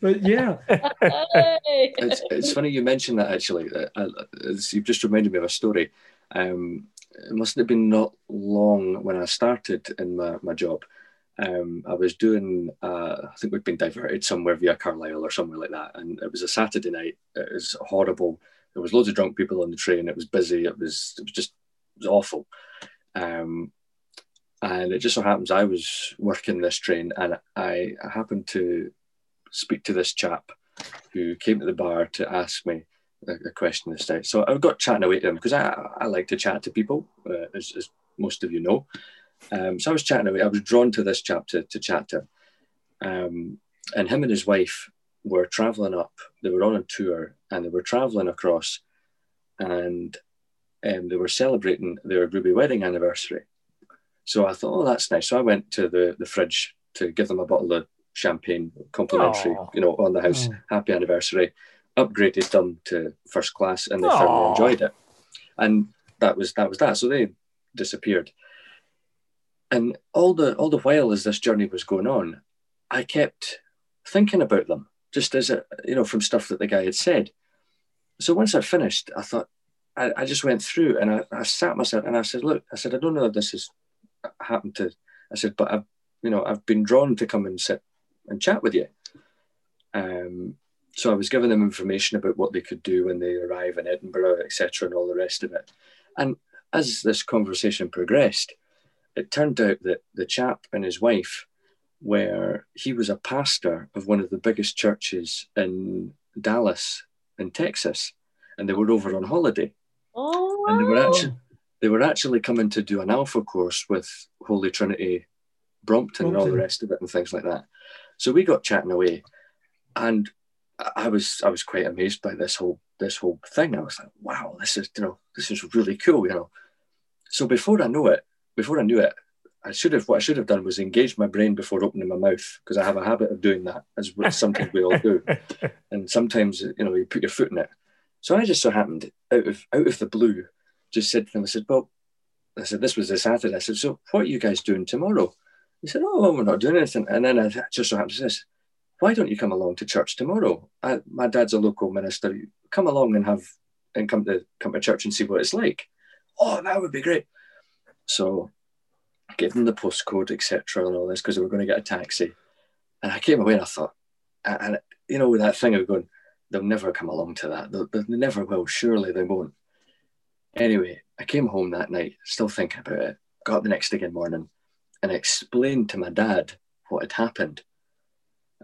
But yeah, it's, it's funny you mentioned that actually. Uh, you've just reminded me of a story. Um, it mustn't have been not long when I started in my, my job. Um, I was doing, uh, I think we'd been diverted somewhere via Carlisle or somewhere like that. And it was a Saturday night. It was horrible. There was loads of drunk people on the train. It was busy. It was, it was just, it was awful. Um, and it just so happens I was working this train and I, I happened to speak to this chap who came to the bar to ask me a, question this day. So I got chatting away to him because I, I like to chat to people, uh, as, as most of you know. Um, so I was chatting away. I was drawn to this chapter to, chat to him. Um, and him and his wife were traveling up. They were on a tour and they were traveling across and um, they were celebrating their Ruby wedding anniversary. So I thought, oh, that's nice. So I went to the, the fridge to give them a bottle of champagne, complimentary, Aw. you know, on the house. Oh. Happy anniversary. Upgraded them to first class, and they Aw. thoroughly enjoyed it. And that was that was that. So they disappeared. And all the all the while as this journey was going on, I kept thinking about them, just as a, you know, from stuff that the guy had said. So once I finished, I thought I, I just went through and I, I sat myself and I said, look, I said, I don't know if this has happened to I said, but I've you know, I've been drawn to come and sit and chat with you. Um, so I was giving them information about what they could do when they arrive in Edinburgh, etc., and all the rest of it. And as this conversation progressed, it turned out that the chap and his wife were he was a pastor of one of the biggest churches in Dallas in Texas, and they were over on holiday, Oh, and they were oh, actually they were actually coming to do an alpha course with Holy Trinity Brompton and all the rest of it and things like that. So we got chatting away, and I was I was quite amazed by this whole this whole thing. I was like, wow, this is you know this is really cool, you know. So before I know it, before I knew it, I should have what I should have done was engage my brain before opening my mouth because I have a habit of doing that, as sometimes we all do. And sometimes you know you put your foot in it. So I just so happened out of out of the blue, just said to them, I said, well, I said this was a Saturday. I said, so what are you guys doing tomorrow? He said, oh, well, we're not doing anything. And then I just so happened to this, why don't you come along to church tomorrow? I, my dad's a local minister. Come along and have and come to come to church and see what it's like. Oh, that would be great. So I gave them the postcode, etc., and all this because they were going to get a taxi. And I came away and I thought, and, you know, that thing of going, they'll never come along to that. They, they never will. Surely they won't. Anyway, I came home that night, still thinking about it. Got up the next day in morning and explained to my dad what had happened.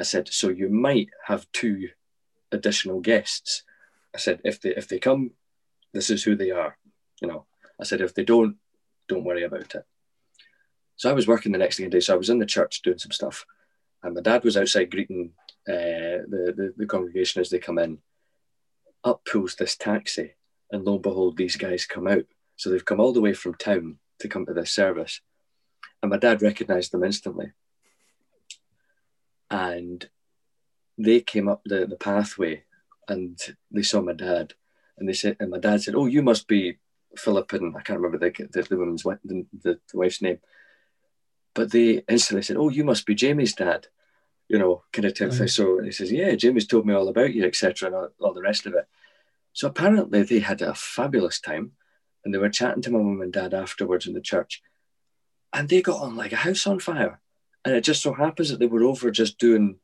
I said, so you might have two additional guests. I said, if they if they come, this is who they are. You know, I said, if they don't, don't worry about it. So I was working the next day, so I was in the church doing some stuff, and my dad was outside greeting uh, the, the the congregation as they come in. Up pulls this taxi, and lo and behold, these guys come out. So they've come all the way from town to come to this service, and my dad recognised them instantly. And they came up the, the pathway, and they saw my dad, and they said, and my dad said, "Oh, you must be Philip," and I can't remember the the, the woman's the, the, wife's name, but they instantly said, "Oh, you must be Jamie's dad." You know, kind of type thing. Right. So he says, "Yeah, Jamie's told me all about you, etc., and all, all the rest of it." So apparently they had a fabulous time, and they were chatting to my mum and dad afterwards in the church, and they got on like a house on fire. And it just so happens that they were over just doing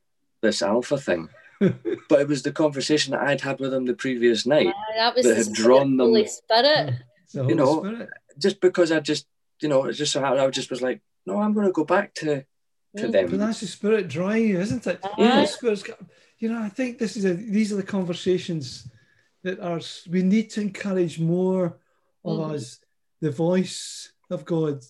this alpha thing, but it was the conversation that I'd had with them the previous night. that was that the had drawn them- Holy Spirit. It's the Holy know, Spirit. just because I just, you know, it just so happened, I just was like, no, I'm going to go back to to Mm. them. But that's the spirit drawing you, isn't it? Yeah. The spirit's got- you know, I think this is a, these are the conversations that are we need to encourage more of Mhm. us, the voice of God.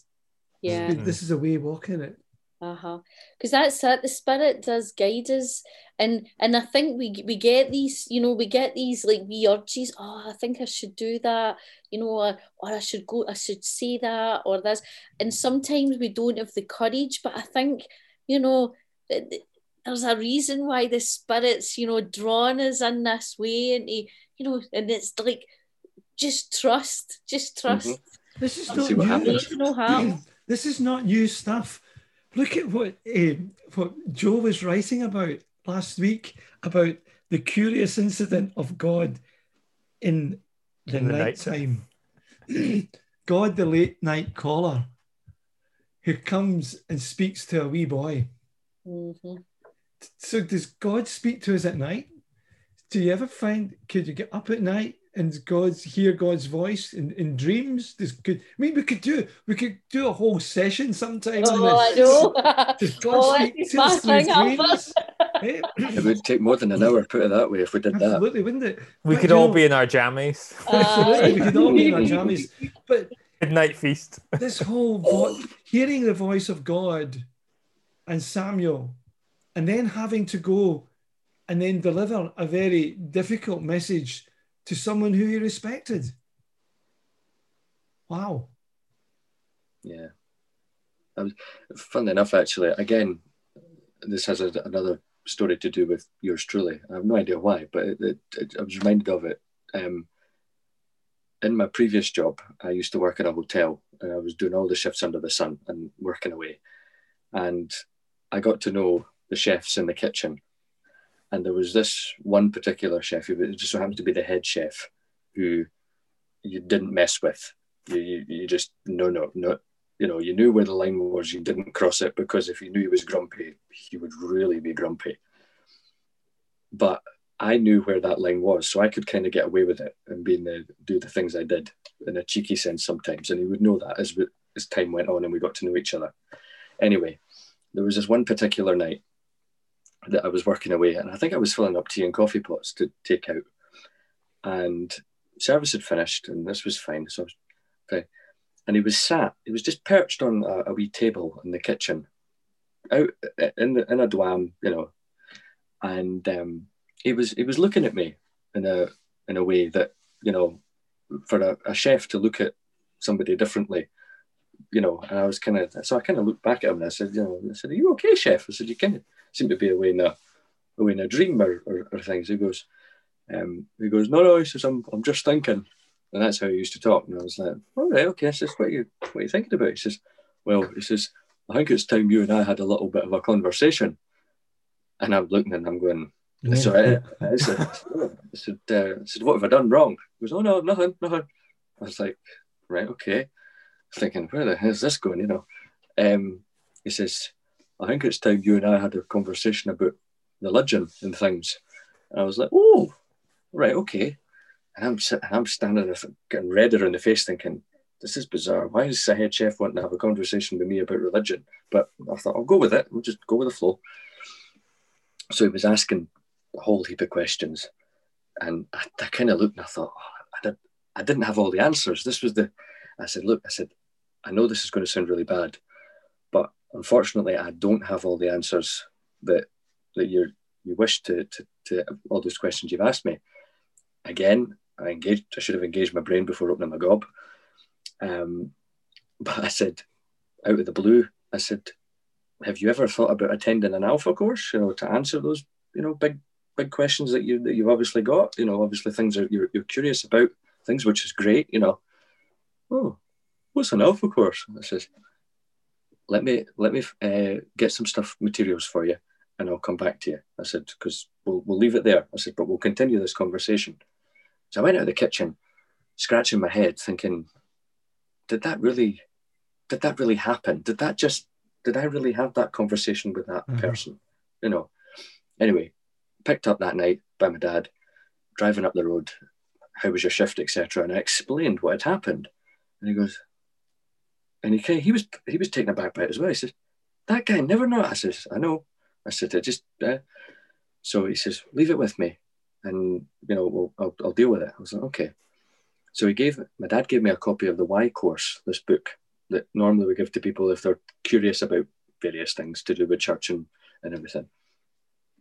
Yeah. This is a way of walking it. Uh-huh. Because that's it. The spirit does guide us. And and I think we we get these, you know, we get these like wee urges, oh, I think I should do that, you know, or, or I should go, I should say that or this. And sometimes we don't have the courage, but I think, you know, th- th- there's a reason why the spirit's, you know, drawn us in this way and he, you know, and it's like just trust, just trust. This is not new. You know how. This is not new stuff. Look at what uh, what Joe was writing about last week about the curious incident of God in the, In the night time. God, the late night caller, who comes and speaks to a wee boy. Mhm. So does God speak to us at night? Do you ever find could you get up at night and God's hear God's voice in, in dreams? Does could I mean we could do we could do a whole session sometime on Oh, I this. know. Does God Oh, speak to us through dreams? Eh? It would take more than an hour, put it that way, if we did that. Absolutely, wouldn't it? We But could all know- be in our jammies. Absolutely, we could all be in our jammies. But Midnight feast. this whole vo- hearing the voice of God and Samuel, and then having to go and then deliver a very difficult message to someone who he respected. Wow. Yeah. Um, funnily enough, actually, again, this has a, another story to do with yours truly. I have no idea why, but it, it, it, I was reminded of it. Um, in my previous job, I used to work in a hotel and I was doing all the shifts under the sun and working away. And I got to know the chefs in the kitchen. And there was this one particular chef who just so happened to be the head chef who you didn't mess with. You, you, you just, no, no, no, you know, you knew where the line was, you didn't cross it because if you knew he was grumpy, he would really be grumpy. But I knew where that line was, so I could kind of get away with it and being the, do the things I did in a cheeky sense sometimes. And he would know that as, we, as time went on and we got to know each other. Anyway, there was this one particular night that I was working away, and I think I was filling up tea and coffee pots to take out. And service had finished, and this was fine. So I was fine and he was sat, he was just perched on a, a wee table in the kitchen, out in the in a dwam, you know, and um, he was he was looking at me in a in a way that you know, for a, a chef to look at somebody differently, you know, and I was kind of so I kind of looked back at him and I said, you know, I said, "Are you okay, chef?" I said, "You kind of seem to be away in a away in a dream or, or, or things." He goes, um, he goes, "No, no," he says, "I'm I'm just thinking." And that's how he used to talk. And I was like, all right, okay. I says, what are you, what are you thinking about? He says, well, he says, I think it's time you and I had a little bit of a conversation. And I'm looking and I'm going, so I, I said, I said, uh, I said, what have I done wrong? He goes, oh, no, nothing, nothing. I was like, right, okay. Thinking, where the hell is this going, you know? Um, he says, I think it's time you and I had a conversation about religion and things. And I was like, oh, right, okay. And I'm sitting, I'm standing there getting redder in the face, thinking, "This is bizarre. Why is head chef wanting to have a conversation with me about religion?" But I thought I'll go with it. We'll just go with the flow. So he was asking a whole heap of questions, and I, I kind of looked and I thought, oh, I, did, I didn't have all the answers. This was the. I said, "Look," I said, "I know this is going to sound really bad, unfortunately, I don't have all the answers that that you you wish to, to to all those questions you've asked me." Again, I engaged. I should have engaged my brain before opening my gob. Um, but I said, out of the blue, I said, "Have you ever thought about attending an alpha course? You know, to answer those, you know, big, big questions that you that you've obviously got. You know, obviously things that you're, you're curious about, things which is great. You know, oh, what's an alpha course? I says, let me let me uh, get some stuff materials for you, and I'll come back to you. I said because we'll we'll leave it there. I said, but we'll continue this conversation. So I went out of the kitchen, scratching my head, thinking, did that really, did that really happen? Did that just, did I really have that conversation with that Mhm. person? You know. Anyway, picked up that night by my dad, driving up the road. How was your shift, etc. And I explained what had happened, and he goes, and he of, he was he was taken aback by it as well. He says, that guy never know. I says, I know. I said, I just, uh, so he says, leave it with me and, you know, we'll, I'll, I'll deal with it. I was like, okay. So he gave, my dad gave me a copy of the Why course, this book that normally we give to people if they're curious about various things to do with church and, and everything.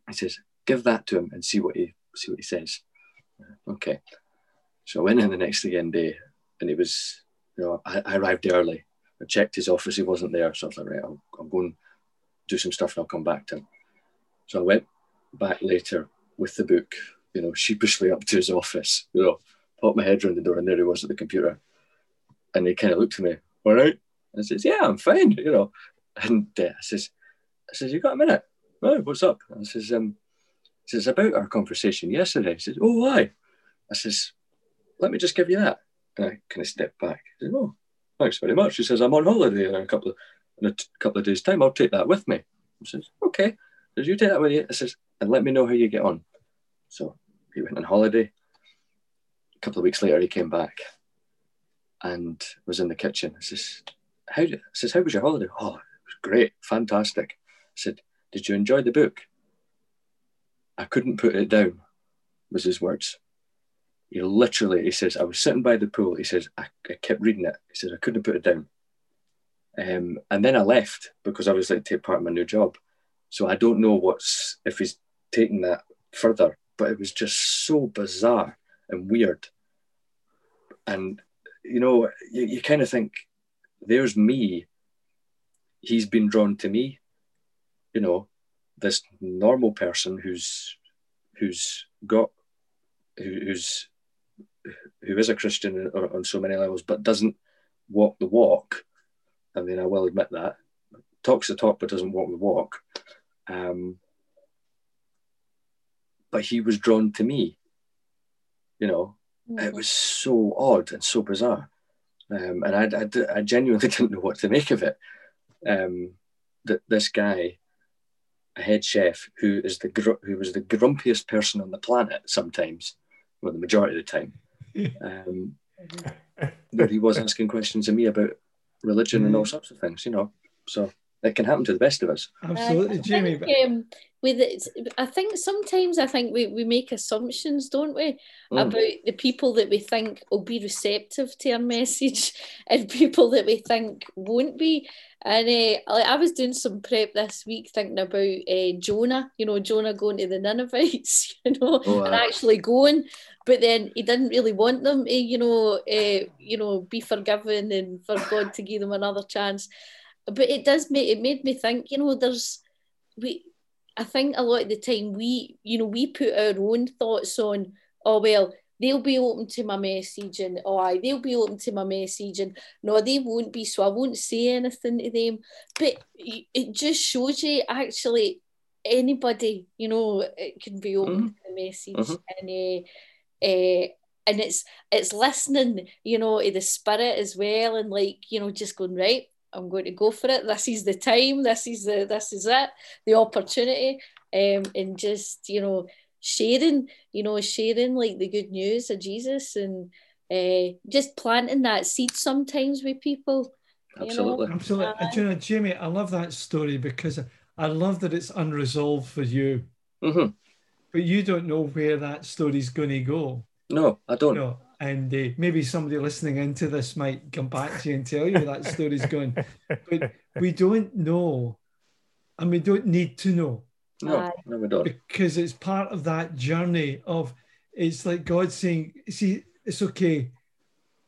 He says, give that to him and see what he, see what he says. Okay. So I went in the next again day and it was, you know, I, I arrived early. I checked his office, he wasn't there. So I was like, right, I'll, I'll go and do some stuff and I'll come back to him. So I went back later with the book, you know, sheepishly up to his office, you know, popped my head around the door and there he was at the computer. And he kind of looked at me, all right? I says, yeah, I'm fine, you know. And uh, I says, I says, you got a minute? Oh, what's up? I says, um, I says, about our conversation yesterday. He says, oh, why? I says, let me just give you that. And I kind of stepped back. Says, oh, thanks very much. She says, I'm on holiday in a couple of in a t- couple of days' time. I'll take that with me. I says, okay. Says, you take that with you. I says, and let me know how you get on. So he went on holiday. A couple of weeks later, he came back and was in the kitchen. I says, how, I says, how was your holiday? Oh, it was great, fantastic. I said, did you enjoy the book? I couldn't put it down, was his words. He literally, he says, I was sitting by the pool. He says, I, I kept reading it. He says, I couldn't put it down. Um, and then I left because I was like take part in my new job. So I don't know what's if he's taking that further, but it was just so bizarre and weird. And you know, you, you kind of think, there's me. He's been drawn to me. You know, this normal person who's who's got who's who is a Christian on so many levels, but doesn't walk the walk. I mean, I will admit that talks the talk but doesn't walk the walk. Um, but he was drawn to me. You know, mm-hmm. it was so odd and so bizarre, um, and I, I, I, genuinely didn't know what to make of it. Um, that this guy a head chef who is the gr- who was the grumpiest person on the planet sometimes, well, the majority of the time. Um, that he was asking questions of me about religion mm. and all mm. sorts of things, you know. So it can happen to the best of us. Absolutely, Jamie. Think, um, with it, I think sometimes I think we, we make assumptions, don't we, mm. about the people that we think will be receptive to our message and people that we think won't be. And uh, I was doing some prep this week thinking about uh, Jonah, you know, Jonah going to the Ninevites, you know, oh, and actually going. But then he didn't really want them, to, you know, uh, you know, be forgiven and for God to give them another chance. But it does make it made me think, you know, there's we I think a lot of the time we, you know, we put our own thoughts on, oh well, they'll be open to my message and oh I they'll be open to my message and no they won't be so I won't say anything to them but it just shows you actually anybody you know it can be open mm-hmm. to the message mm-hmm. and uh, uh, and it's it's listening you know to the spirit as well and like you know just going right I'm going to go for it. This is the time. This is the this is it. The opportunity, um, and just you know sharing, you know, sharing like the good news of Jesus and uh, just planting that seed sometimes with people. Absolutely, you know? absolutely. Uh, you know, Jamie, I love that story because I love that it's unresolved for you. Mm-hmm. But you don't know where that story's going to go. No, I don't. No, and uh, maybe somebody listening into this might come back to you and tell you that story's going. But we don't know, and we don't need to know. No, no, we don't. Because it's part of that journey of it's like God saying, "See, it's okay.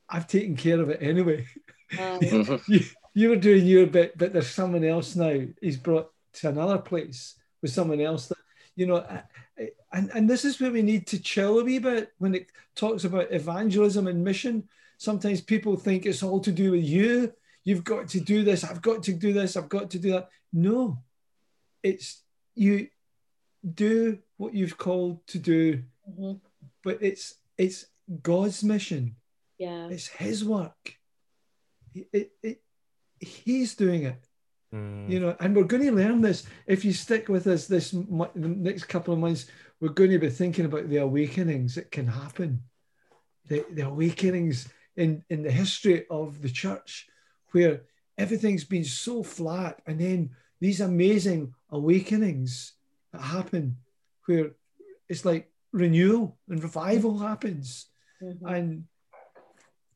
I've taken care of it anyway. Mm-hmm. you, you were doing your bit, but there's someone else now. He's brought to another place with someone else that you know." and, and this is where we need to chill a wee bit when it talks about evangelism and mission. Sometimes people think it's all to do with you. You've got to do this. I've got to do this. I've got to do that. No, it's you do what you've called to do, mm-hmm. but it's it's God's mission. Yeah, it's His work. It, it, it he's doing it. Mm. You know, and we're going to learn this if you stick with us this the next couple of months. We're going to be thinking about the awakenings that can happen, the, the awakenings in in the history of the church, where everything's been so flat, and then these amazing awakenings that happen where it's like renewal and revival happens. Mhm. And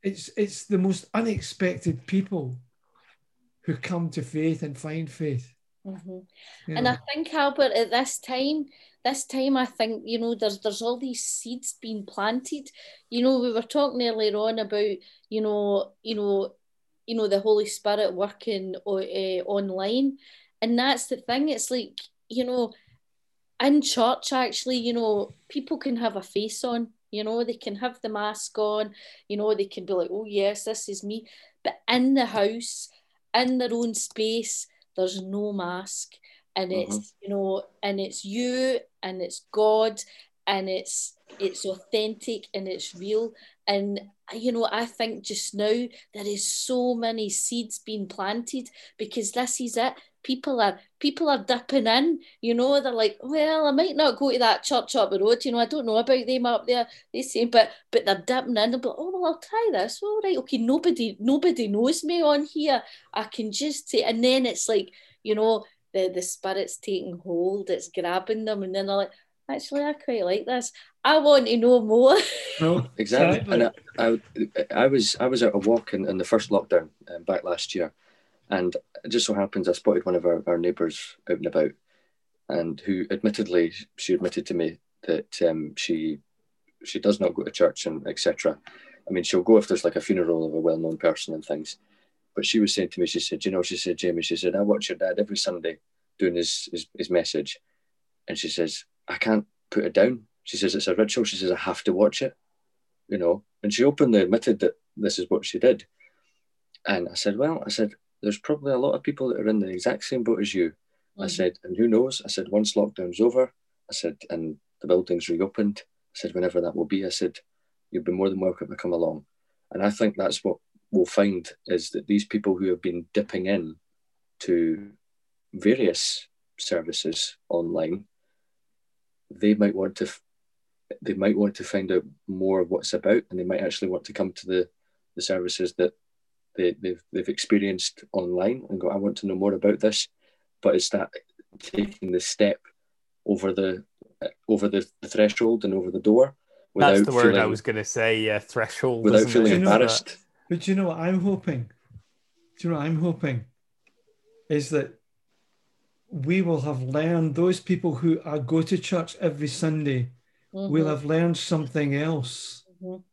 it's it's the most unexpected people who come to faith and find faith. Mhm. you And. I think Albert, at this time, this time I think you know there's there's all these seeds being planted. You know, we were talking earlier on about you know you know you know the Holy Spirit working eh, online, and that's the thing. It's like you know, in church actually, you know, people can have a face on. You know, they can have the mask on. You know, they can be like, "Oh yes, this is me," but in the house, in their own space, there's no mask and mm-hmm. it's you know and it's you and it's god and it's it's authentic and it's real. And you know i think just now there is so many seeds being planted because this is it people are people are dipping in you know they're like well i might not go to that church up the road you know i don't know about them up there they say but but they're dipping in they'll be like, oh well i'll try this all right okay nobody nobody knows me on here i can just say and then it's like you know the the spirit's taking hold it's grabbing them and then they're like actually i quite like this i want to know more No, Exactly. And I, I, I was I was out a walk in, in the first lockdown um, back last year, and it just so happens I spotted one of our, our neighbours out and about, and who admittedly she admitted to me that um, she she does not go to church and etc. I mean, she'll go if there's like a funeral of a well-known person and things. But she was saying to me, she said, you know, she said, Jamie, she said, I watch your dad every Sunday doing his his, his message, and she says, I can't put it down. She says it's a ritual. She says I have to watch it you know, and she openly admitted that this is what she did. And I said, well, I said, there's probably a lot of people that are in the exact same boat as you. I mm-hmm. said, and who knows? I said, once lockdown's over, I said, and the building's reopened, I said, whenever that will be, I said, you'd be more than welcome to come along. And I think that's what we'll find is that these people who have been dipping in to various services online, they might want to they might want to find out more of what's about and they might actually want to come to the, the services that they, they've, they've experienced online and go, I want to know more about this. But it's that taking the step over the over the, the threshold and over the door without That's the word I was going to say. Yeah, threshold. without isn't it? feeling You know embarrassed. But you know what I'm hoping? Do you know what I'm hoping? Is that we will have learned, those people who are, go to church every Sunday will have learned something else. Mhm.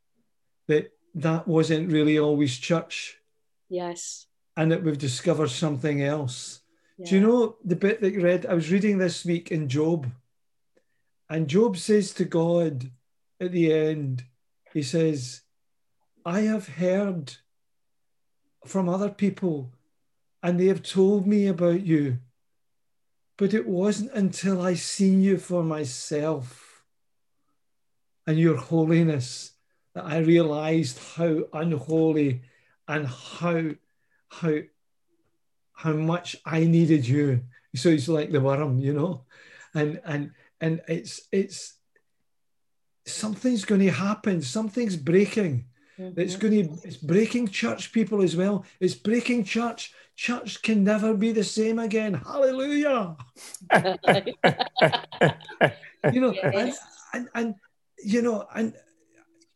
That that wasn't really always church yes and that we've discovered something else. yeah. Do you know the bit that you read? I was reading this week in Job, and Job says to God at the end, he says, I have heard from other people, and they have told me about you, but it wasn't until I seen you for myself and your holiness that I realized how unholy and how how how much I needed you. So it's like the worm, you know, and and and it's it's something's going to happen. Something's breaking. It's Mhm. going to it's breaking church people as well. It's breaking church. Church can never be the same again. Hallelujah. You know, and, Yes. and and you know, and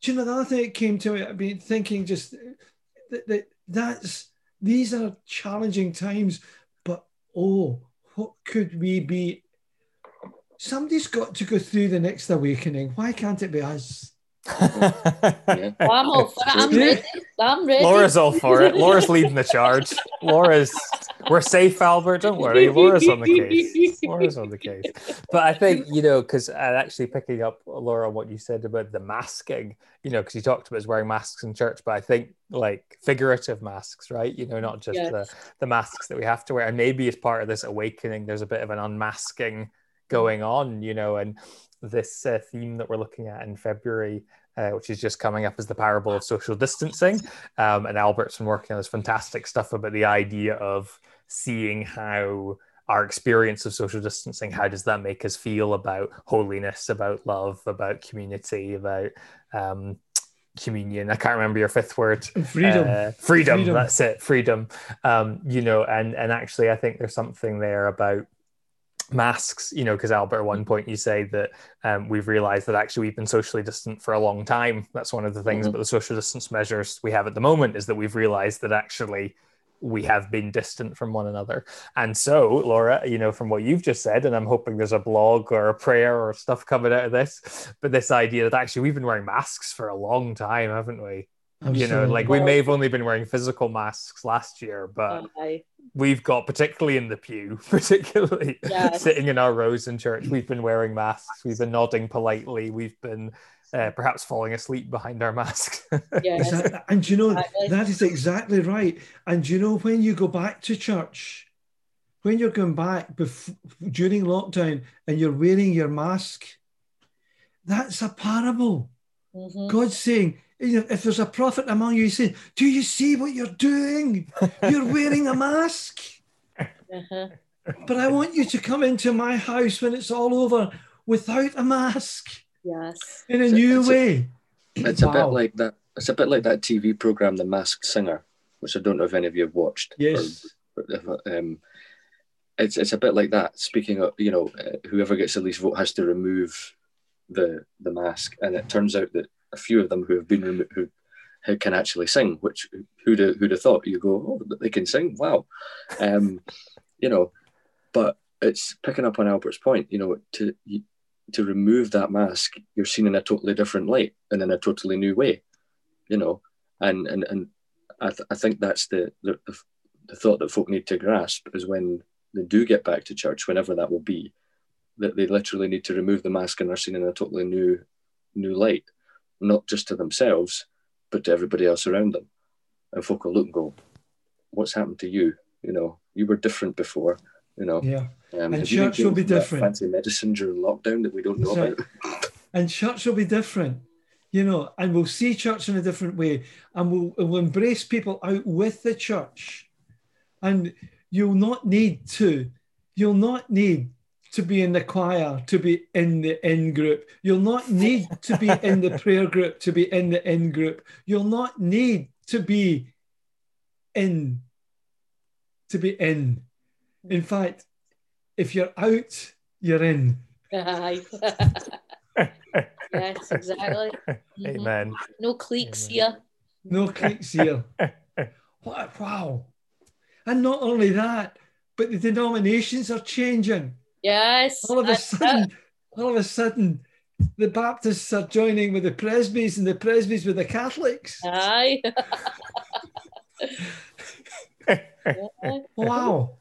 you know the other thing that came to me, I've been thinking just that, that that's these are challenging times, but oh, what could we be? Somebody's got to go through the next awakening. Why can't it be us? Yeah. Oh, I'm all for it. I'm ready. I'm ready. Laura's all for it. Laura's leading the charge. Laura's we're safe, Albert. Don't worry. Laura's on the case. Laura's on the case. But I think you know because uh, actually picking up Laura what you said about the masking, you know, because you talked about wearing masks in church, but I think like figurative masks, right? You know, not just Yes. the the masks that we have to wear, and maybe as part of this awakening, there's a bit of an unmasking going on, you know, and this uh, theme that we're looking at in February uh, which is just coming up as the parable of social distancing. Um, and Albert's been working on this fantastic stuff about the idea of seeing how our experience of social distancing, how does that make us feel about holiness, about love, about community, about um, communion. I can't remember your fifth word. Freedom. Uh, freedom, Freedom. That's it. Freedom. Um, you know, and and actually, I think there's something there about masks. You know, because Albert, at one point you say that um, we've realised that actually we've been socially distant for a long time. That's one of the things Mhm. about the social distance measures we have at the moment is that we've realised that actually we have been distant from one another. And so, Laura, you know, from what you've just said, and I'm hoping there's a blog or a prayer or stuff coming out of this, but this idea that actually we've been wearing masks for a long time, haven't we? You know, like we may have only been wearing physical masks last year, but Aye. We've got, particularly in the pew, particularly Yes. sitting in our rows in church, we've been wearing masks, we've been nodding politely, we've been uh, perhaps falling asleep behind our masks. Yes. Exactly. And you know, Exactly. that is exactly right. And you know, when you go back to church, when you're going back bef- during lockdown and you're wearing your mask, that's a parable. Mhm. God's saying, you know, if there's a prophet among you, he's saying, Do you see what you're doing? You're wearing a mask. Uh-huh. But I want you to come into my house when it's all over without a mask Yes. in a So new it's a- way. It's a bit like that. It's a bit like that TV program, The Masked Singer, which I don't know if any of you have watched. Yes. Or, if, um, it's it's a bit like that. Speaking of, you know, uh, whoever gets the least vote has to remove the the mask, and it turns out that a few of them who have been who who can actually sing, which who'd have, who'd have thought? You go, oh, they can sing, wow, um, you know, but it's picking up on Albert's point. You know, to to remove that mask, you're seen in a totally different light and in a totally new way, you know, and and and I, th- I think that's the, the the the thought that folk need to grasp is when they do get back to church, whenever that will be, that they literally need to remove the mask and are seen in a totally new new light, not just to themselves, but to everybody else around them. And folk will look and go, "What's happened to you? You know, you were different before. You know, Yeah. um, And have you been church will be different. Fancy medicine during lockdown that we don't know about. and church will be different you know and we'll see church in a different way and we'll, we'll embrace people out with the church and you'll not need to you'll not need to be in the choir to be in the in group you'll not need to be in the prayer group to be in the in group you'll not need to be in to be in in fact if you're out you're in Aye. yes, exactly. Amen. No cliques Amen. here. No cliques here. What, wow. And not only that, but the denominations are changing. Yes. All of a that's it. sudden, all of a sudden, the Baptists are joining with the Presbys and the Presbys with the Catholics. Aye. Wow.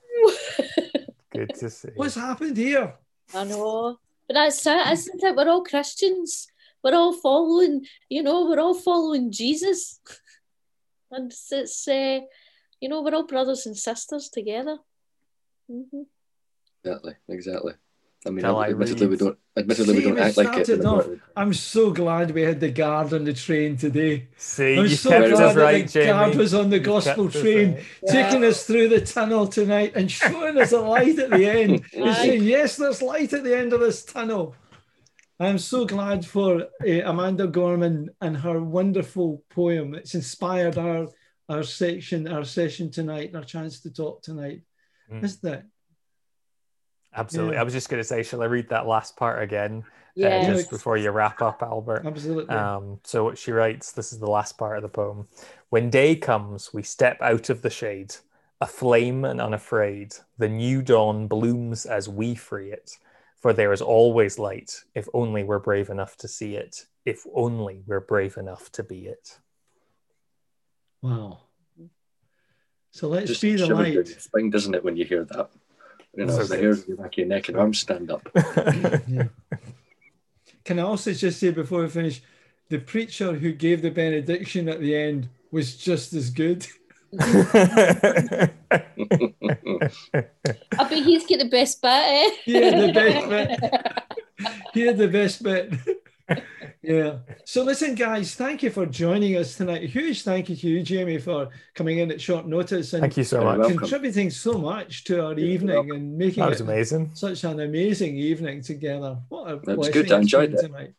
Good to see. What's happened here? I know. But that's it, isn't it? We're all Christians. We're all following, you know, we're all following Jesus. And it's, it's uh, you know, we're all brothers and sisters together. hmm Exactly, exactly. I mean, Shall I admittedly, we don't. Admittedly, we don't we act like it. started I'm so glad we had the guard on the train today. See, I'm you so kept glad us that right, the guard was on the You gospel train. right. taking us through the tunnel tonight and showing us a light at the end. and Aye. saying, yes, there's light at the end of this tunnel. I'm so glad for uh, Amanda Gorman and her wonderful poem. It's inspired our our section, our session tonight, our chance to talk tonight, Mm. isn't it? Absolutely. Yeah. I was just going to say, shall I read that last part again? uh, Yeah. Yeah. just before you wrap up, Albert. Absolutely. Um, so what she writes, this is the last part of the poem. When day comes, we step out of the shade, aflame and unafraid. The new dawn blooms as we free it. For there is always light, if only we're brave enough to see it, if only we're brave enough to be it. wow. So let's Just be the shivers down light. your spine, doesn't it, when you hear that? You know, So the good. hairs on the back of your neck and arms stand up. Yeah. Can I also just say before we finish, the preacher who gave the benediction at the end was just as good. I bet he's got the best bit, eh? He had the best bit. He had the best bit. Yeah. So listen, guys, thank you for joining us tonight. A huge thank you to you, Jamie, for coming in at short notice and Thank you so You're much. welcome. contributing so much to our You're evening welcome. and making That was it amazing. such an amazing evening together. What a That was good. I it's enjoyed it. tonight.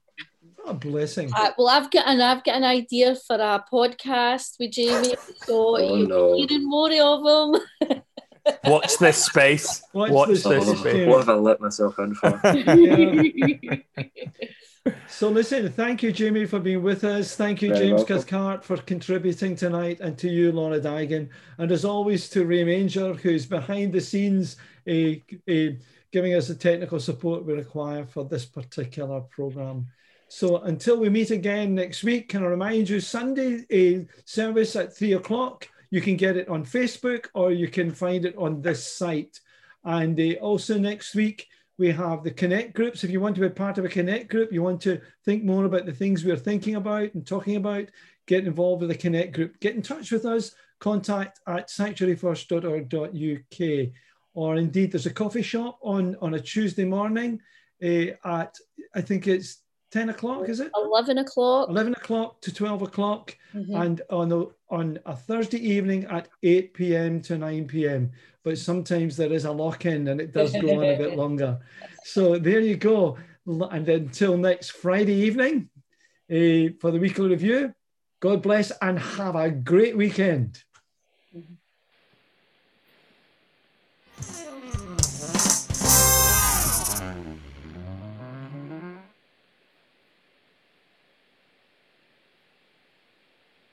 What a blessing. Uh, well, I've got an I've got an idea for a podcast with Jamie, so Oh, you'll no. be hearing more of him. Watch this space. Watch Watch, this this, space, space. What have I let myself in for? So listen, thank you, Jamie, for being with us. Thank you, Very James welcome. Cathcart, for contributing tonight, and to you, Laura Digan. And as always, to Ray Manger, who's behind the scenes, eh, eh, giving us the technical support we require for this particular program. So until we meet again next week, can I remind you, Sunday a service at three o'clock. You can get it on Facebook or you can find it on this site. And eh, also next week, we have the connect groups. If you want to be part of a connect group, you want to think more about the things we're thinking about and talking about, get involved with the connect group. Get in touch with us, contact at sanctuaryfirst.org.uk. Or indeed, there's a coffee shop on, on a Tuesday morning eh, at, I think it's 10 o'clock, is it? Eleven o'clock. 11 o'clock to 12 o'clock Mhm. and on a, on a Thursday evening at 8 p.m. to 9 p.m. But sometimes there is a lock in and it does go on a bit longer. So there you go. And until next Friday evening eh, for the weekly review, God bless and have a great weekend. Mhm.